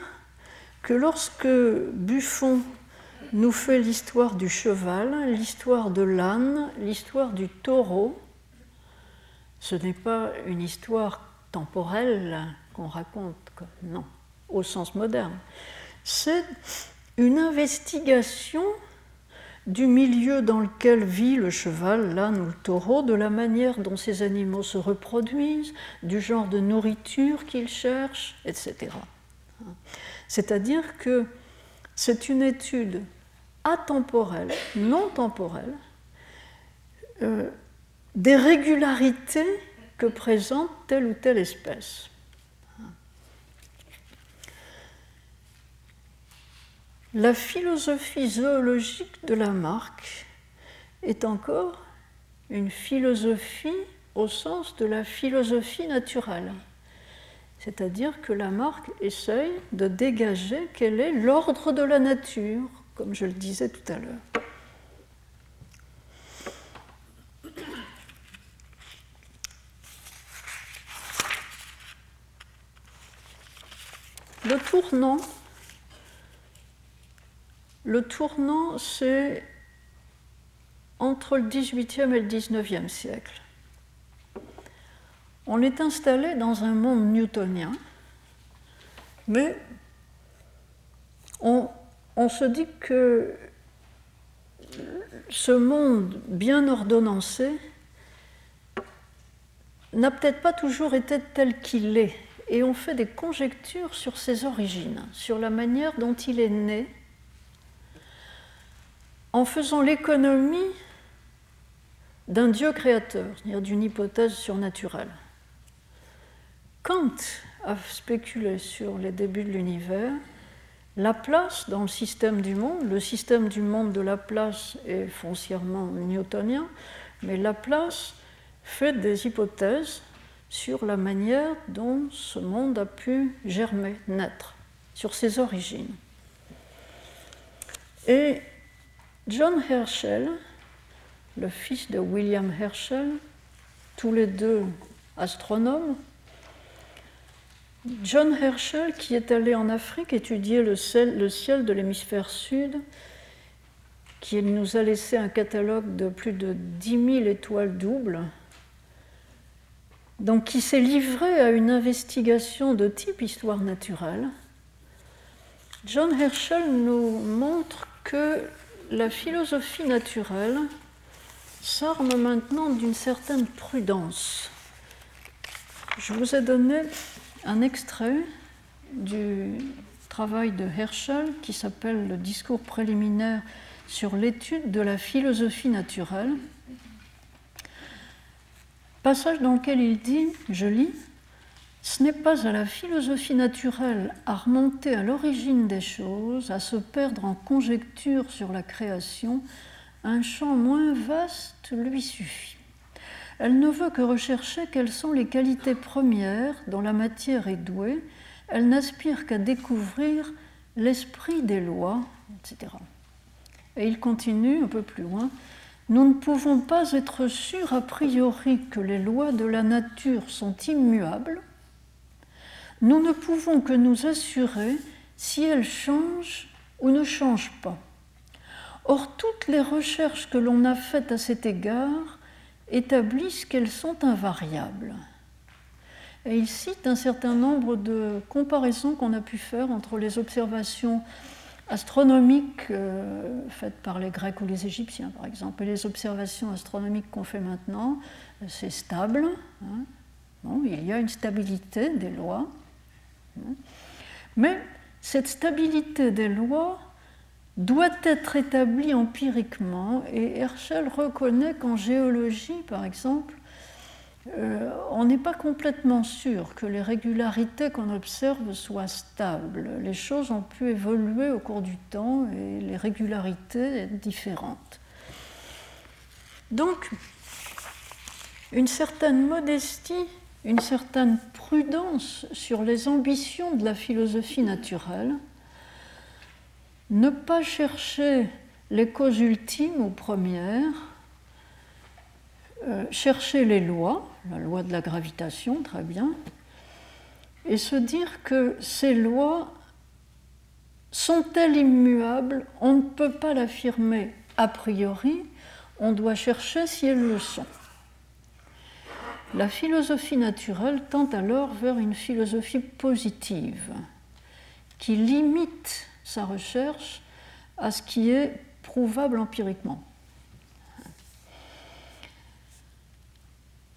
que lorsque Buffon nous fait l'histoire du cheval, l'histoire de l'âne, l'histoire du taureau, ce n'est pas une histoire temporelle qu'on raconte, non, au sens moderne. C'est une investigation du milieu dans lequel vit le cheval, l'âne ou le taureau, de la manière dont ces animaux se reproduisent, du genre de nourriture qu'ils cherchent, etc. C'est-à-dire que c'est une étude atemporelle, non temporelle, euh, des régularités que présente telle ou telle espèce. La philosophie zoologique de Lamarck est encore une philosophie au sens de la philosophie naturelle. C'est-à-dire que Lamarck essaye de dégager quel est l'ordre de la nature, comme je le disais tout à l'heure. Le tournant, le tournant, c'est entre le XVIIIe et le XIXe siècle. On est installé dans un monde newtonien, mais on, on se dit que ce monde bien ordonnancé n'a peut-être pas toujours été tel qu'il est et on fait des conjectures sur ses origines, sur la manière dont il est né, en faisant l'économie d'un Dieu créateur, c'est-à-dire d'une hypothèse surnaturelle. Kant a spéculé sur les débuts de l'univers, la place dans le système du monde, le système du monde de la place est foncièrement newtonien, mais la place fait des hypothèses sur la manière dont ce monde a pu germer, naître, sur ses origines. Et John Herschel, le fils de William Herschel, tous les deux astronomes, John Herschel, qui est allé en Afrique étudier le ciel, de l'hémisphère sud, qui nous a laissé un catalogue de plus de 10 000 étoiles doubles, donc qui s'est livré à une investigation de type histoire naturelle, John Herschel nous montre que la philosophie naturelle s'arme maintenant d'une certaine prudence. Je vous ai donné un extrait du travail de Herschel qui s'appelle Le discours préliminaire sur l'étude de la philosophie naturelle Passage dans lequel il dit, je lis, Ce n'est pas à la philosophie naturelle à remonter à l'origine des choses, à se perdre en conjectures sur la création, un champ moins vaste lui suffit. Elle ne veut que rechercher quelles sont les qualités premières dont la matière est douée, elle n'aspire qu'à découvrir l'esprit des lois, etc. Et il continue un peu plus loin. Nous ne pouvons pas être sûrs a priori que les lois de la nature sont immuables. Nous ne pouvons que nous assurer si elles changent ou ne changent pas. Or, toutes les recherches que l'on a faites à cet égard établissent qu'elles sont invariables. Et il cite un certain nombre de comparaisons qu'on a pu faire entre les observations astronomiques euh, faites par les Grecs ou les Égyptiens, par exemple, et les observations astronomiques qu'on fait maintenant, euh, c'est stable. Hein. Il y a une stabilité des lois. Hein. Mais cette stabilité des lois doit être établie empiriquement, et Herschel reconnaît qu'en géologie, par exemple, euh, on n'est pas complètement sûr que les régularités qu'on observe soient stables. Les choses ont pu évoluer au cours du temps et les régularités être différentes. Donc, une certaine modestie, une certaine prudence sur les ambitions de la philosophie naturelle, ne pas chercher les causes ultimes ou premières, euh, chercher les lois, la loi de la gravitation, très bien, et se dire que ces lois sont-elles immuables? On ne peut pas l'affirmer a priori, on doit chercher si elles le sont. La philosophie naturelle tend alors vers une philosophie positive qui limite sa recherche à ce qui est prouvable empiriquement.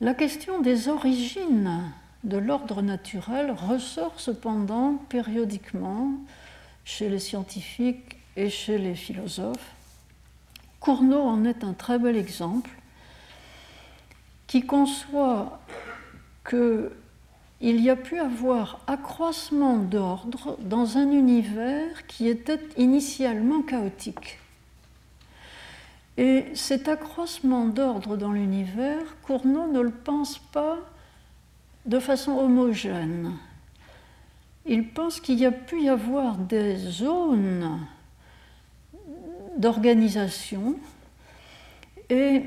La question des origines de l'ordre naturel ressort cependant périodiquement chez les scientifiques et chez les philosophes. Cournot en est un très bel exemple qui conçoit que il y a pu avoir accroissement d'ordre dans un univers qui était initialement chaotique. Et cet accroissement d'ordre dans l'univers, Cournot ne le pense pas de façon homogène. Il pense qu'il y a pu y avoir des zones d'organisation et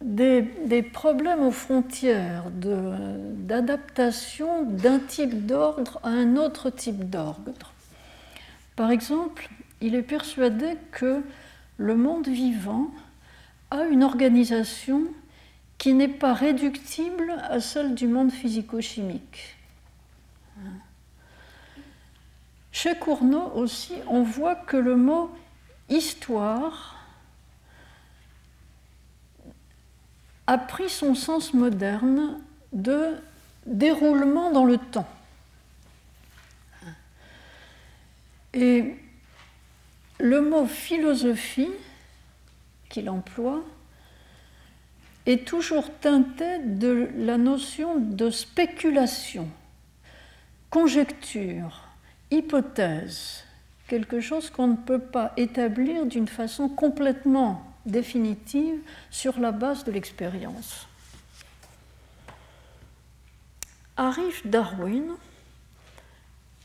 des, problèmes aux frontières d'adaptation d'un type d'ordre à un autre type d'ordre. Par exemple, il est persuadé que le monde vivant a une organisation qui n'est pas réductible à celle du monde physico-chimique. Chez Cournot aussi, on voit que le mot histoire a pris son sens moderne de déroulement dans le temps. Et le mot philosophie qu'il emploie est toujours teinté de la notion de spéculation, conjecture, hypothèse, quelque chose qu'on ne peut pas établir d'une façon complètement définitive sur la base de l'expérience. Arrive Darwin,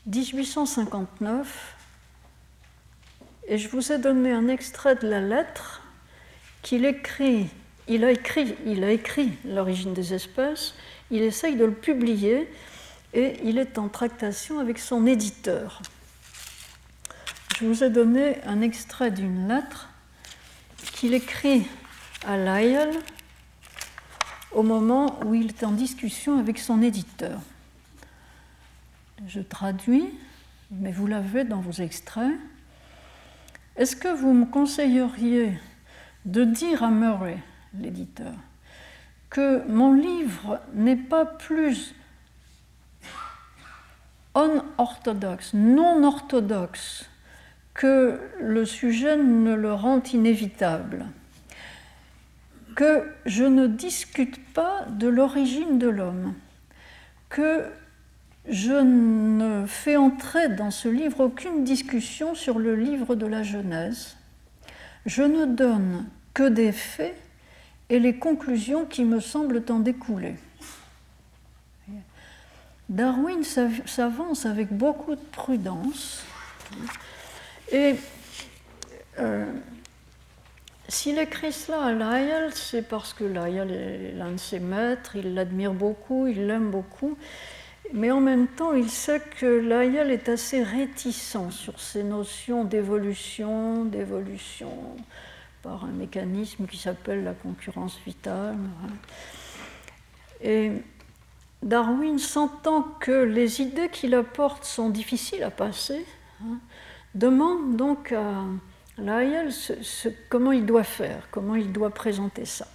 1859, et je vous ai donné un extrait de la lettre qu'il écrit. Il a écrit, a écrit l'origine des espèces, il essaye de le publier et il est en tractation avec son éditeur. Je vous ai donné un extrait d'une lettre qu'il écrit à Lyell au moment où il est en discussion avec son éditeur. Je traduis, mais vous l'avez dans vos extraits. Est-ce que vous me conseilleriez de dire à Murray, l'éditeur, que mon livre n'est pas plus orthodoxe, non orthodoxe que le sujet ne le rend inévitable, que je ne discute pas de l'origine de l'homme, que je ne fais entrer dans ce livre aucune discussion sur le livre de la Genèse, je ne donne que des faits et les conclusions qui me semblent en découler. Darwin s'avance avec beaucoup de prudence et euh, s'il écrit cela à Lyell, c'est parce que Lyell est l'un de ses maîtres, il l'admire beaucoup, il l'aime beaucoup, mais en même temps, il sait que Lyell est assez réticent sur ces notions d'évolution, d'évolution par un mécanisme qui s'appelle la concurrence vitale. Et Darwin, sentant que les idées qu'il apporte sont difficiles à passer, hein, demande donc à Lyell comment il doit faire, comment il doit présenter ça.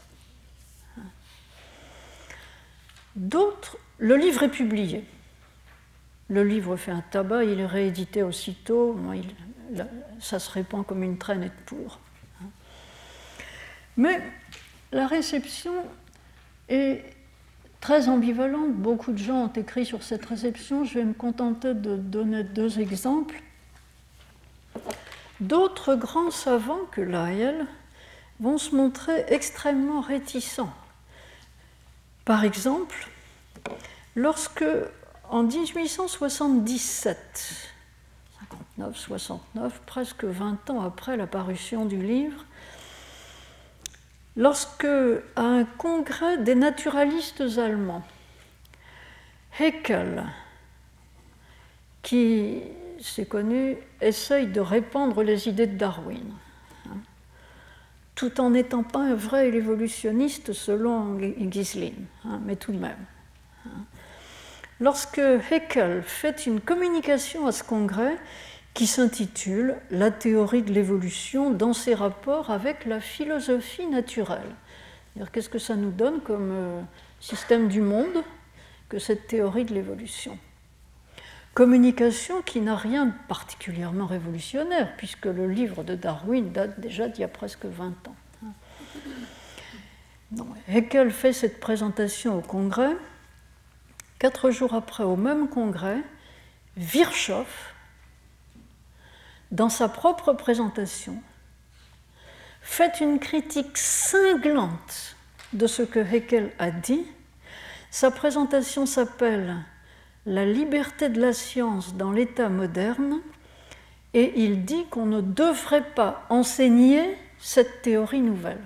D'autres, le livre est publié. Le livre fait un tabac, il est réédité aussitôt, ça se répand comme une traînée de pour. Mais la réception est très ambivalente. Beaucoup de gens ont écrit sur cette réception. Je vais me contenter de donner deux exemples. D'autres grands savants que Lyell vont se montrer extrêmement réticents. Par exemple, lorsque en 1877, 59-69, presque 20 ans après la parution du livre, lorsque à un congrès des naturalistes allemands, Haeckel, qui c'est connu, essaye de répandre les idées de Darwin, hein, tout en n'étant pas un vrai évolutionniste selon Gislin, hein, mais tout de même. Hein. Lorsque Haeckel fait une communication à ce congrès qui s'intitule La théorie de l'évolution dans ses rapports avec la philosophie naturelle. Qu'est-ce que ça nous donne comme euh, système du monde que cette théorie de l'évolution? Communication qui n'a rien de particulièrement révolutionnaire, puisque le livre de Darwin date déjà d'il y a presque 20 ans. Non, Haeckel fait cette présentation au Congrès quatre jours après, au même congrès, Virchow, dans sa propre présentation, fait une critique cinglante de ce que Heckel a dit. Sa présentation s'appelle La liberté de la science dans l'état moderne et il dit qu'on ne devrait pas enseigner cette théorie nouvelle,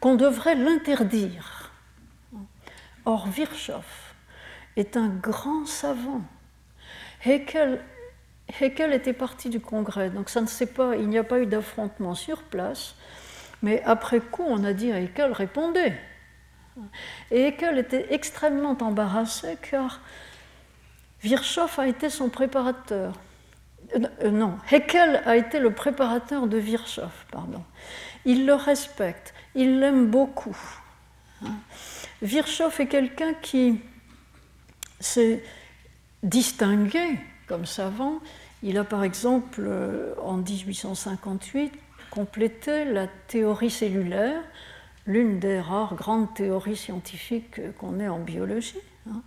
qu'on devrait l'interdire. Or, Virchow est un grand savant. Heckel était parti du Congrès, donc ça ne sait pas, il n'y a pas eu d'affrontement sur place, mais après coup, on a dit à Heckel répondez. Et Heckel était extrêmement embarrassé car Virchow a été son préparateur. Euh, non, Heckel a été le préparateur de Virchow, pardon. Il le respecte, il l'aime beaucoup. Virchow est quelqu'un qui s'est distingué comme savant. Il a par exemple, euh, en 1858, complété la théorie cellulaire, l'une des rares grandes théories scientifiques qu'on ait en biologie. Hein.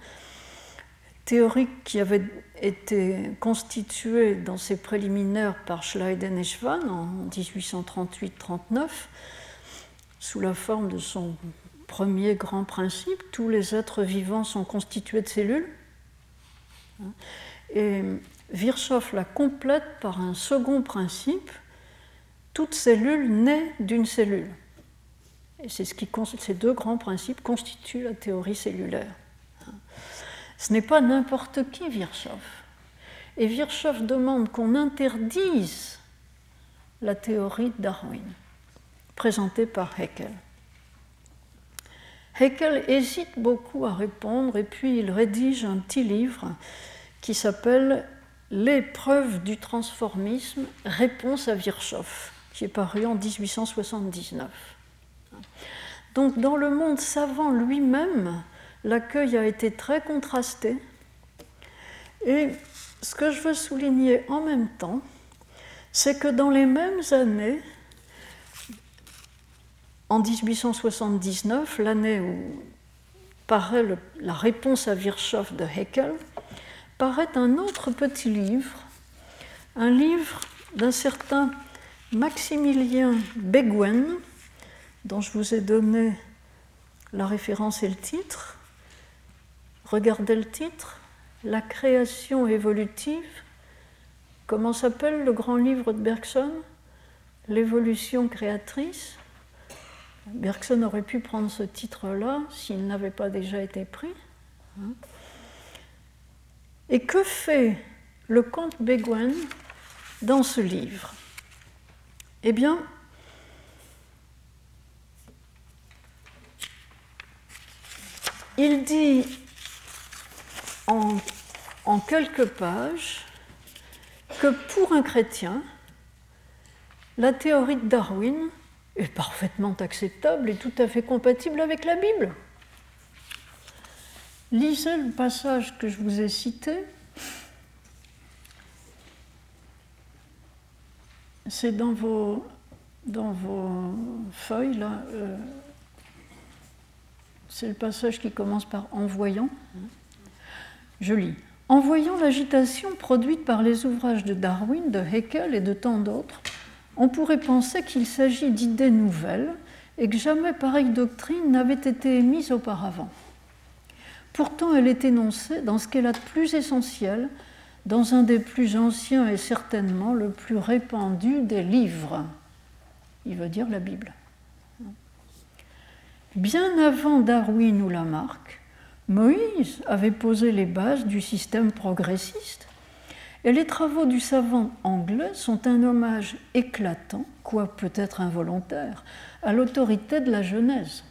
Théorie qui avait été constituée dans ses préliminaires par Schleiden et Schwann en 1838-39, sous la forme de son premier grand principe, tous les êtres vivants sont constitués de cellules. Hein. Et Virchow la complète par un second principe toute cellule naît d'une cellule. Ces deux grands principes constituent la théorie cellulaire. Ce n'est pas n'importe qui Virchow. Et Virchow demande qu'on interdise la théorie de Darwin, présentée par Haeckel. Haeckel hésite beaucoup à répondre et puis il rédige un petit livre qui s'appelle L'épreuve du transformisme, réponse à Virchow, qui est paru en 1879. Donc dans le monde savant lui-même, l'accueil a été très contrasté. Et ce que je veux souligner en même temps, c'est que dans les mêmes années, en 1879, l'année où paraît la réponse à Virchow de Haeckel, paraît un autre petit livre, un livre d'un certain Maximilien Beguen, dont je vous ai donné la référence et le titre. Regardez le titre, La création évolutive. Comment s'appelle le grand livre de Bergson? L'évolution créatrice. Bergson aurait pu prendre ce titre-là s'il n'avait pas déjà été pris. Et que fait le comte Bégouen dans ce livre? Eh bien, il dit en, quelques pages que pour un chrétien, la théorie de Darwin est parfaitement acceptable et tout à fait compatible avec la Bible. Lisez le passage que je vous ai cité. C'est dans vos, dans vos feuilles, là. Euh, c'est le passage qui commence par En voyant. Je lis. En voyant l'agitation produite par les ouvrages de Darwin, de Haeckel et de tant d'autres, on pourrait penser qu'il s'agit d'idées nouvelles et que jamais pareille doctrine n'avait été émise auparavant. Pourtant, elle est énoncée dans ce qu'elle a de plus essentiel, dans un des plus anciens et certainement le plus répandu des livres. Il veut dire la Bible. Bien avant Darwin ou Lamarck, Moïse avait posé les bases du système progressiste, et les travaux du savant anglais sont un hommage éclatant, quoi peut-être involontaire, à l'autorité de la Genèse.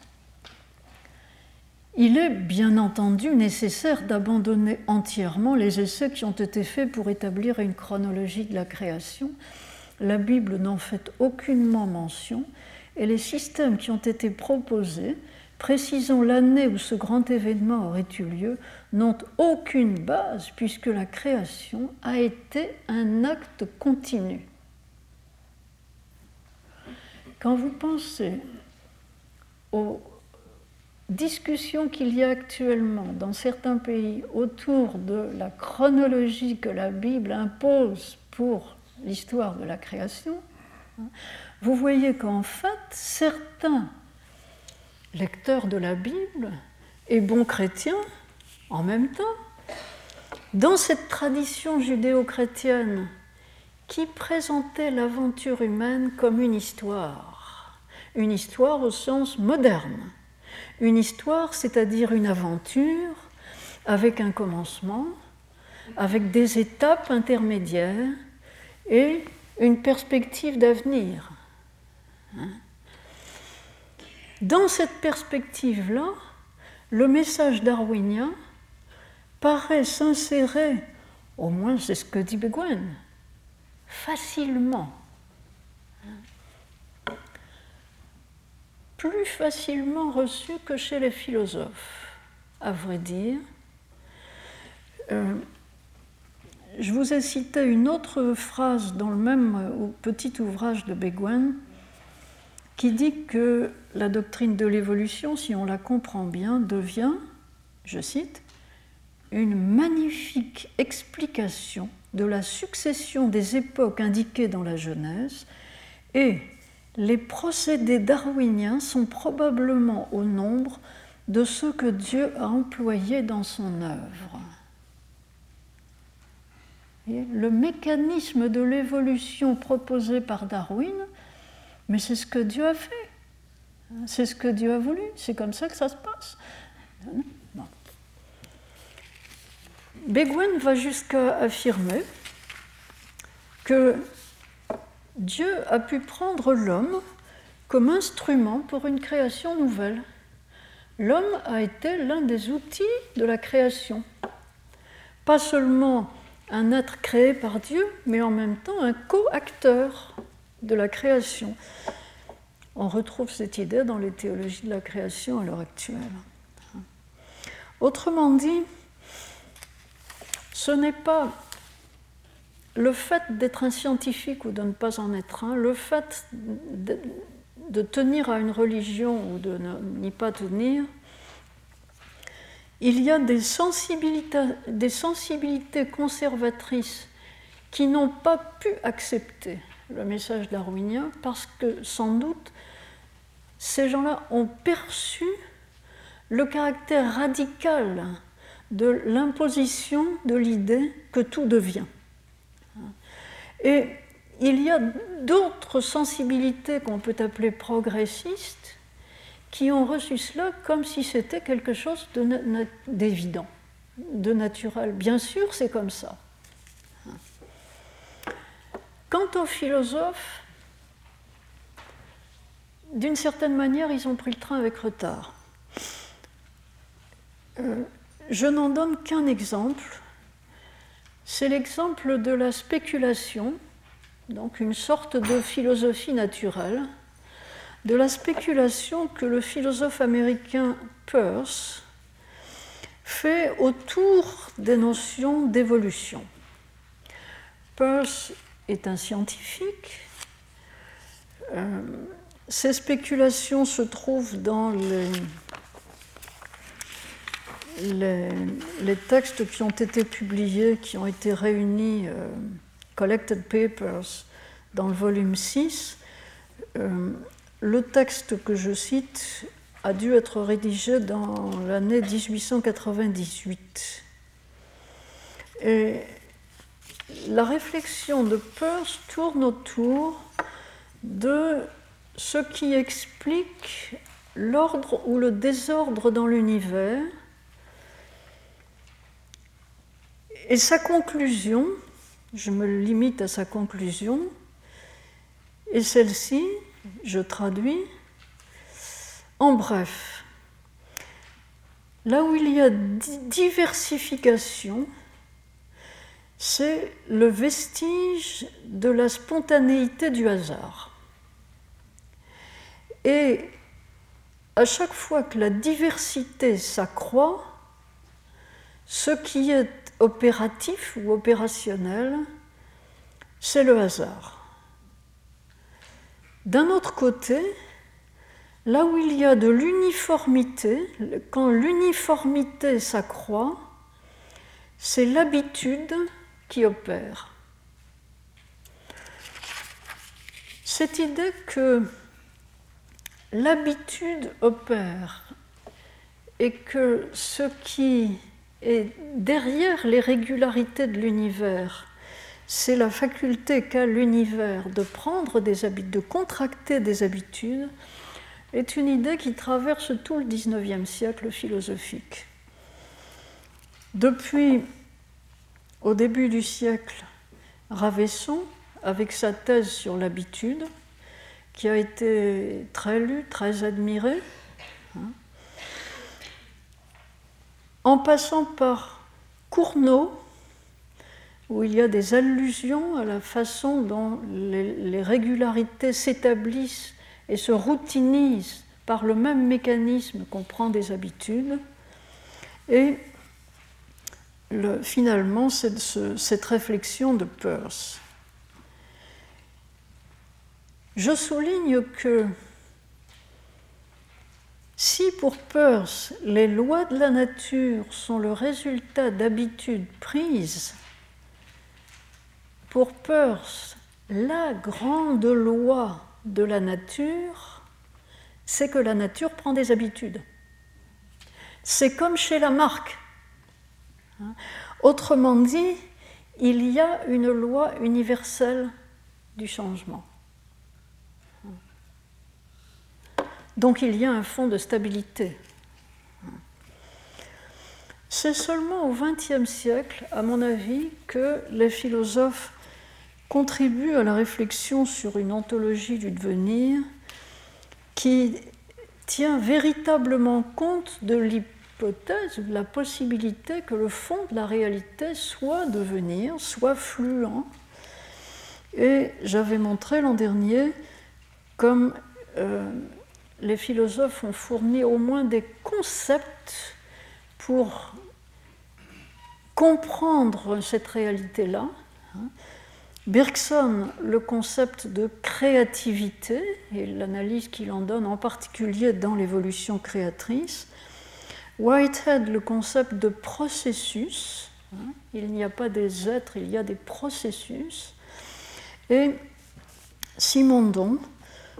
Il est bien entendu nécessaire d'abandonner entièrement les essais qui ont été faits pour établir une chronologie de la création. La Bible n'en fait aucunement mention et les systèmes qui ont été proposés, précisant l'année où ce grand événement aurait eu lieu, n'ont aucune base puisque la création a été un acte continu. Quand vous pensez au discussion qu'il y a actuellement dans certains pays autour de la chronologie que la Bible impose pour l'histoire de la création, vous voyez qu'en fait, certains lecteurs de la Bible et bons chrétiens, en même temps, dans cette tradition judéo-chrétienne qui présentait l'aventure humaine comme une histoire, une histoire au sens moderne, une histoire, c'est-à-dire une aventure avec un commencement, avec des étapes intermédiaires et une perspective d'avenir. Hein. Dans cette perspective-là, le message darwinien paraît s'insérer, au moins c'est ce que dit Beguen, facilement plus facilement reçu que chez les philosophes, à vrai dire. Euh, je vous ai cité une autre phrase dans le même euh, petit ouvrage de Beguen qui dit que la doctrine de l'évolution, si on la comprend bien, devient, je cite, une magnifique explication de la succession des époques indiquées dans la Genèse et les procédés darwiniens sont probablement au nombre de ceux que Dieu a employés dans son œuvre. Le mécanisme de l'évolution proposé par Darwin, mais c'est ce que Dieu a fait. C'est ce que Dieu a voulu. C'est comme ça que ça se passe. Bon. va jusqu'à affirmer que Dieu a pu prendre l'homme comme instrument pour une création nouvelle. L'homme a été l'un des outils de la création. Pas seulement un être créé par Dieu, mais en même temps un co-acteur de la création. On retrouve cette idée dans les théologies de la création à l'heure actuelle. Autrement dit, ce n'est pas le fait d'être un scientifique ou de ne pas en être un, le fait de, tenir à une religion ou de n'y pas tenir, il y a des sensibilités, conservatrices qui n'ont pas pu accepter le message darwinien parce que sans doute ces gens-là ont perçu le caractère radical de l'imposition de l'idée que tout devient. Et il y a d'autres sensibilités qu'on peut appeler progressistes qui ont reçu cela comme si c'était quelque chose d'évident, de, naturel. Bien sûr, c'est comme ça. Quant aux philosophes, d'une certaine manière, ils ont pris le train avec retard. Euh, je n'en donne qu'un exemple c'est l'exemple de la spéculation, donc une sorte de philosophie naturelle, de la spéculation que le philosophe américain Peirce fait autour des notions d'évolution. Peirce est un scientifique. Euh, ces spéculations se trouvent dans les textes qui ont été publiés, qui ont été réunis, euh, Collected Papers, dans le volume 6, euh, le texte que je cite a dû être rédigé dans l'année 1898. Et la réflexion de Peirce tourne autour de ce qui explique l'ordre ou le désordre dans l'univers Et sa conclusion, je me limite à sa conclusion, et celle-ci, je traduis, en bref, là où il y a diversification, c'est le vestige de la spontanéité du hasard. Et à chaque fois que la diversité s'accroît, ce qui est opératif ou opérationnel, c'est le hasard. D'un autre côté, Là où il y a de l'uniformité, quand l'uniformité s'accroît, c'est l'habitude qui opère. Cette idée que l'habitude opère et que ce qui est derrière les régularités de l'univers, c'est la faculté qu'a l'univers de prendre des habitudes, de contracter des habitudes, est une idée qui traverse tout le XIXe siècle philosophique. Depuis, au début du siècle, Ravesson, avec sa thèse sur l'habitude, qui a été très lue, très admirée, hein, en passant par Cournot, où il y a des allusions à la façon dont les régularités s'établissent et se routinise par le même mécanisme qu'on prend des habitudes. Et finalement, cette, cette réflexion de Peirce. Je souligne que si pour Peirce, les lois de la nature sont le résultat d'habitudes prises, pour Peirce, la grande loi de la nature, c'est que la nature prend des habitudes. C'est comme chez la marque. Hein? Autrement dit, il y a une loi universelle du changement. Donc il y a un fond de stabilité. C'est seulement au XXe siècle, à mon avis, que les philosophes contribue à la réflexion sur une ontologie du devenir qui tient véritablement compte de l'hypothèse, de la possibilité que le fond de la réalité soit devenir, soit fluent. Et j'avais montré l'an dernier comme euh, les philosophes ont fourni au moins des concepts pour comprendre cette réalité-là. Hein, Bergson, le concept de créativité et l'analyse qu'il en donne en particulier dans l'évolution créatrice. Whitehead, le concept de processus. Hein, il n'y a pas des êtres, il y a des processus. Et Simondon,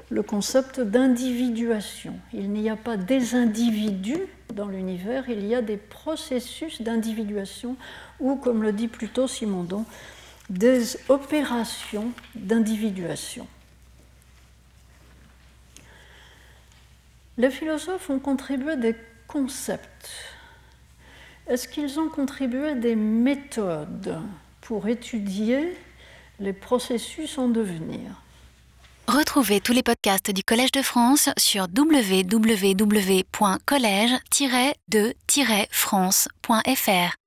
le concept d'individuation. Il n'y a pas des individus dans l'univers, il y a des processus d'individuation, ou comme le dit plutôt Simondon, des opérations d'individuation. Les philosophes ont contribué des concepts. Est-ce qu'ils ont contribué des méthodes pour étudier les processus en devenir? Retrouvez tous les podcasts du Collège de France sur www.collège-de-france.fr.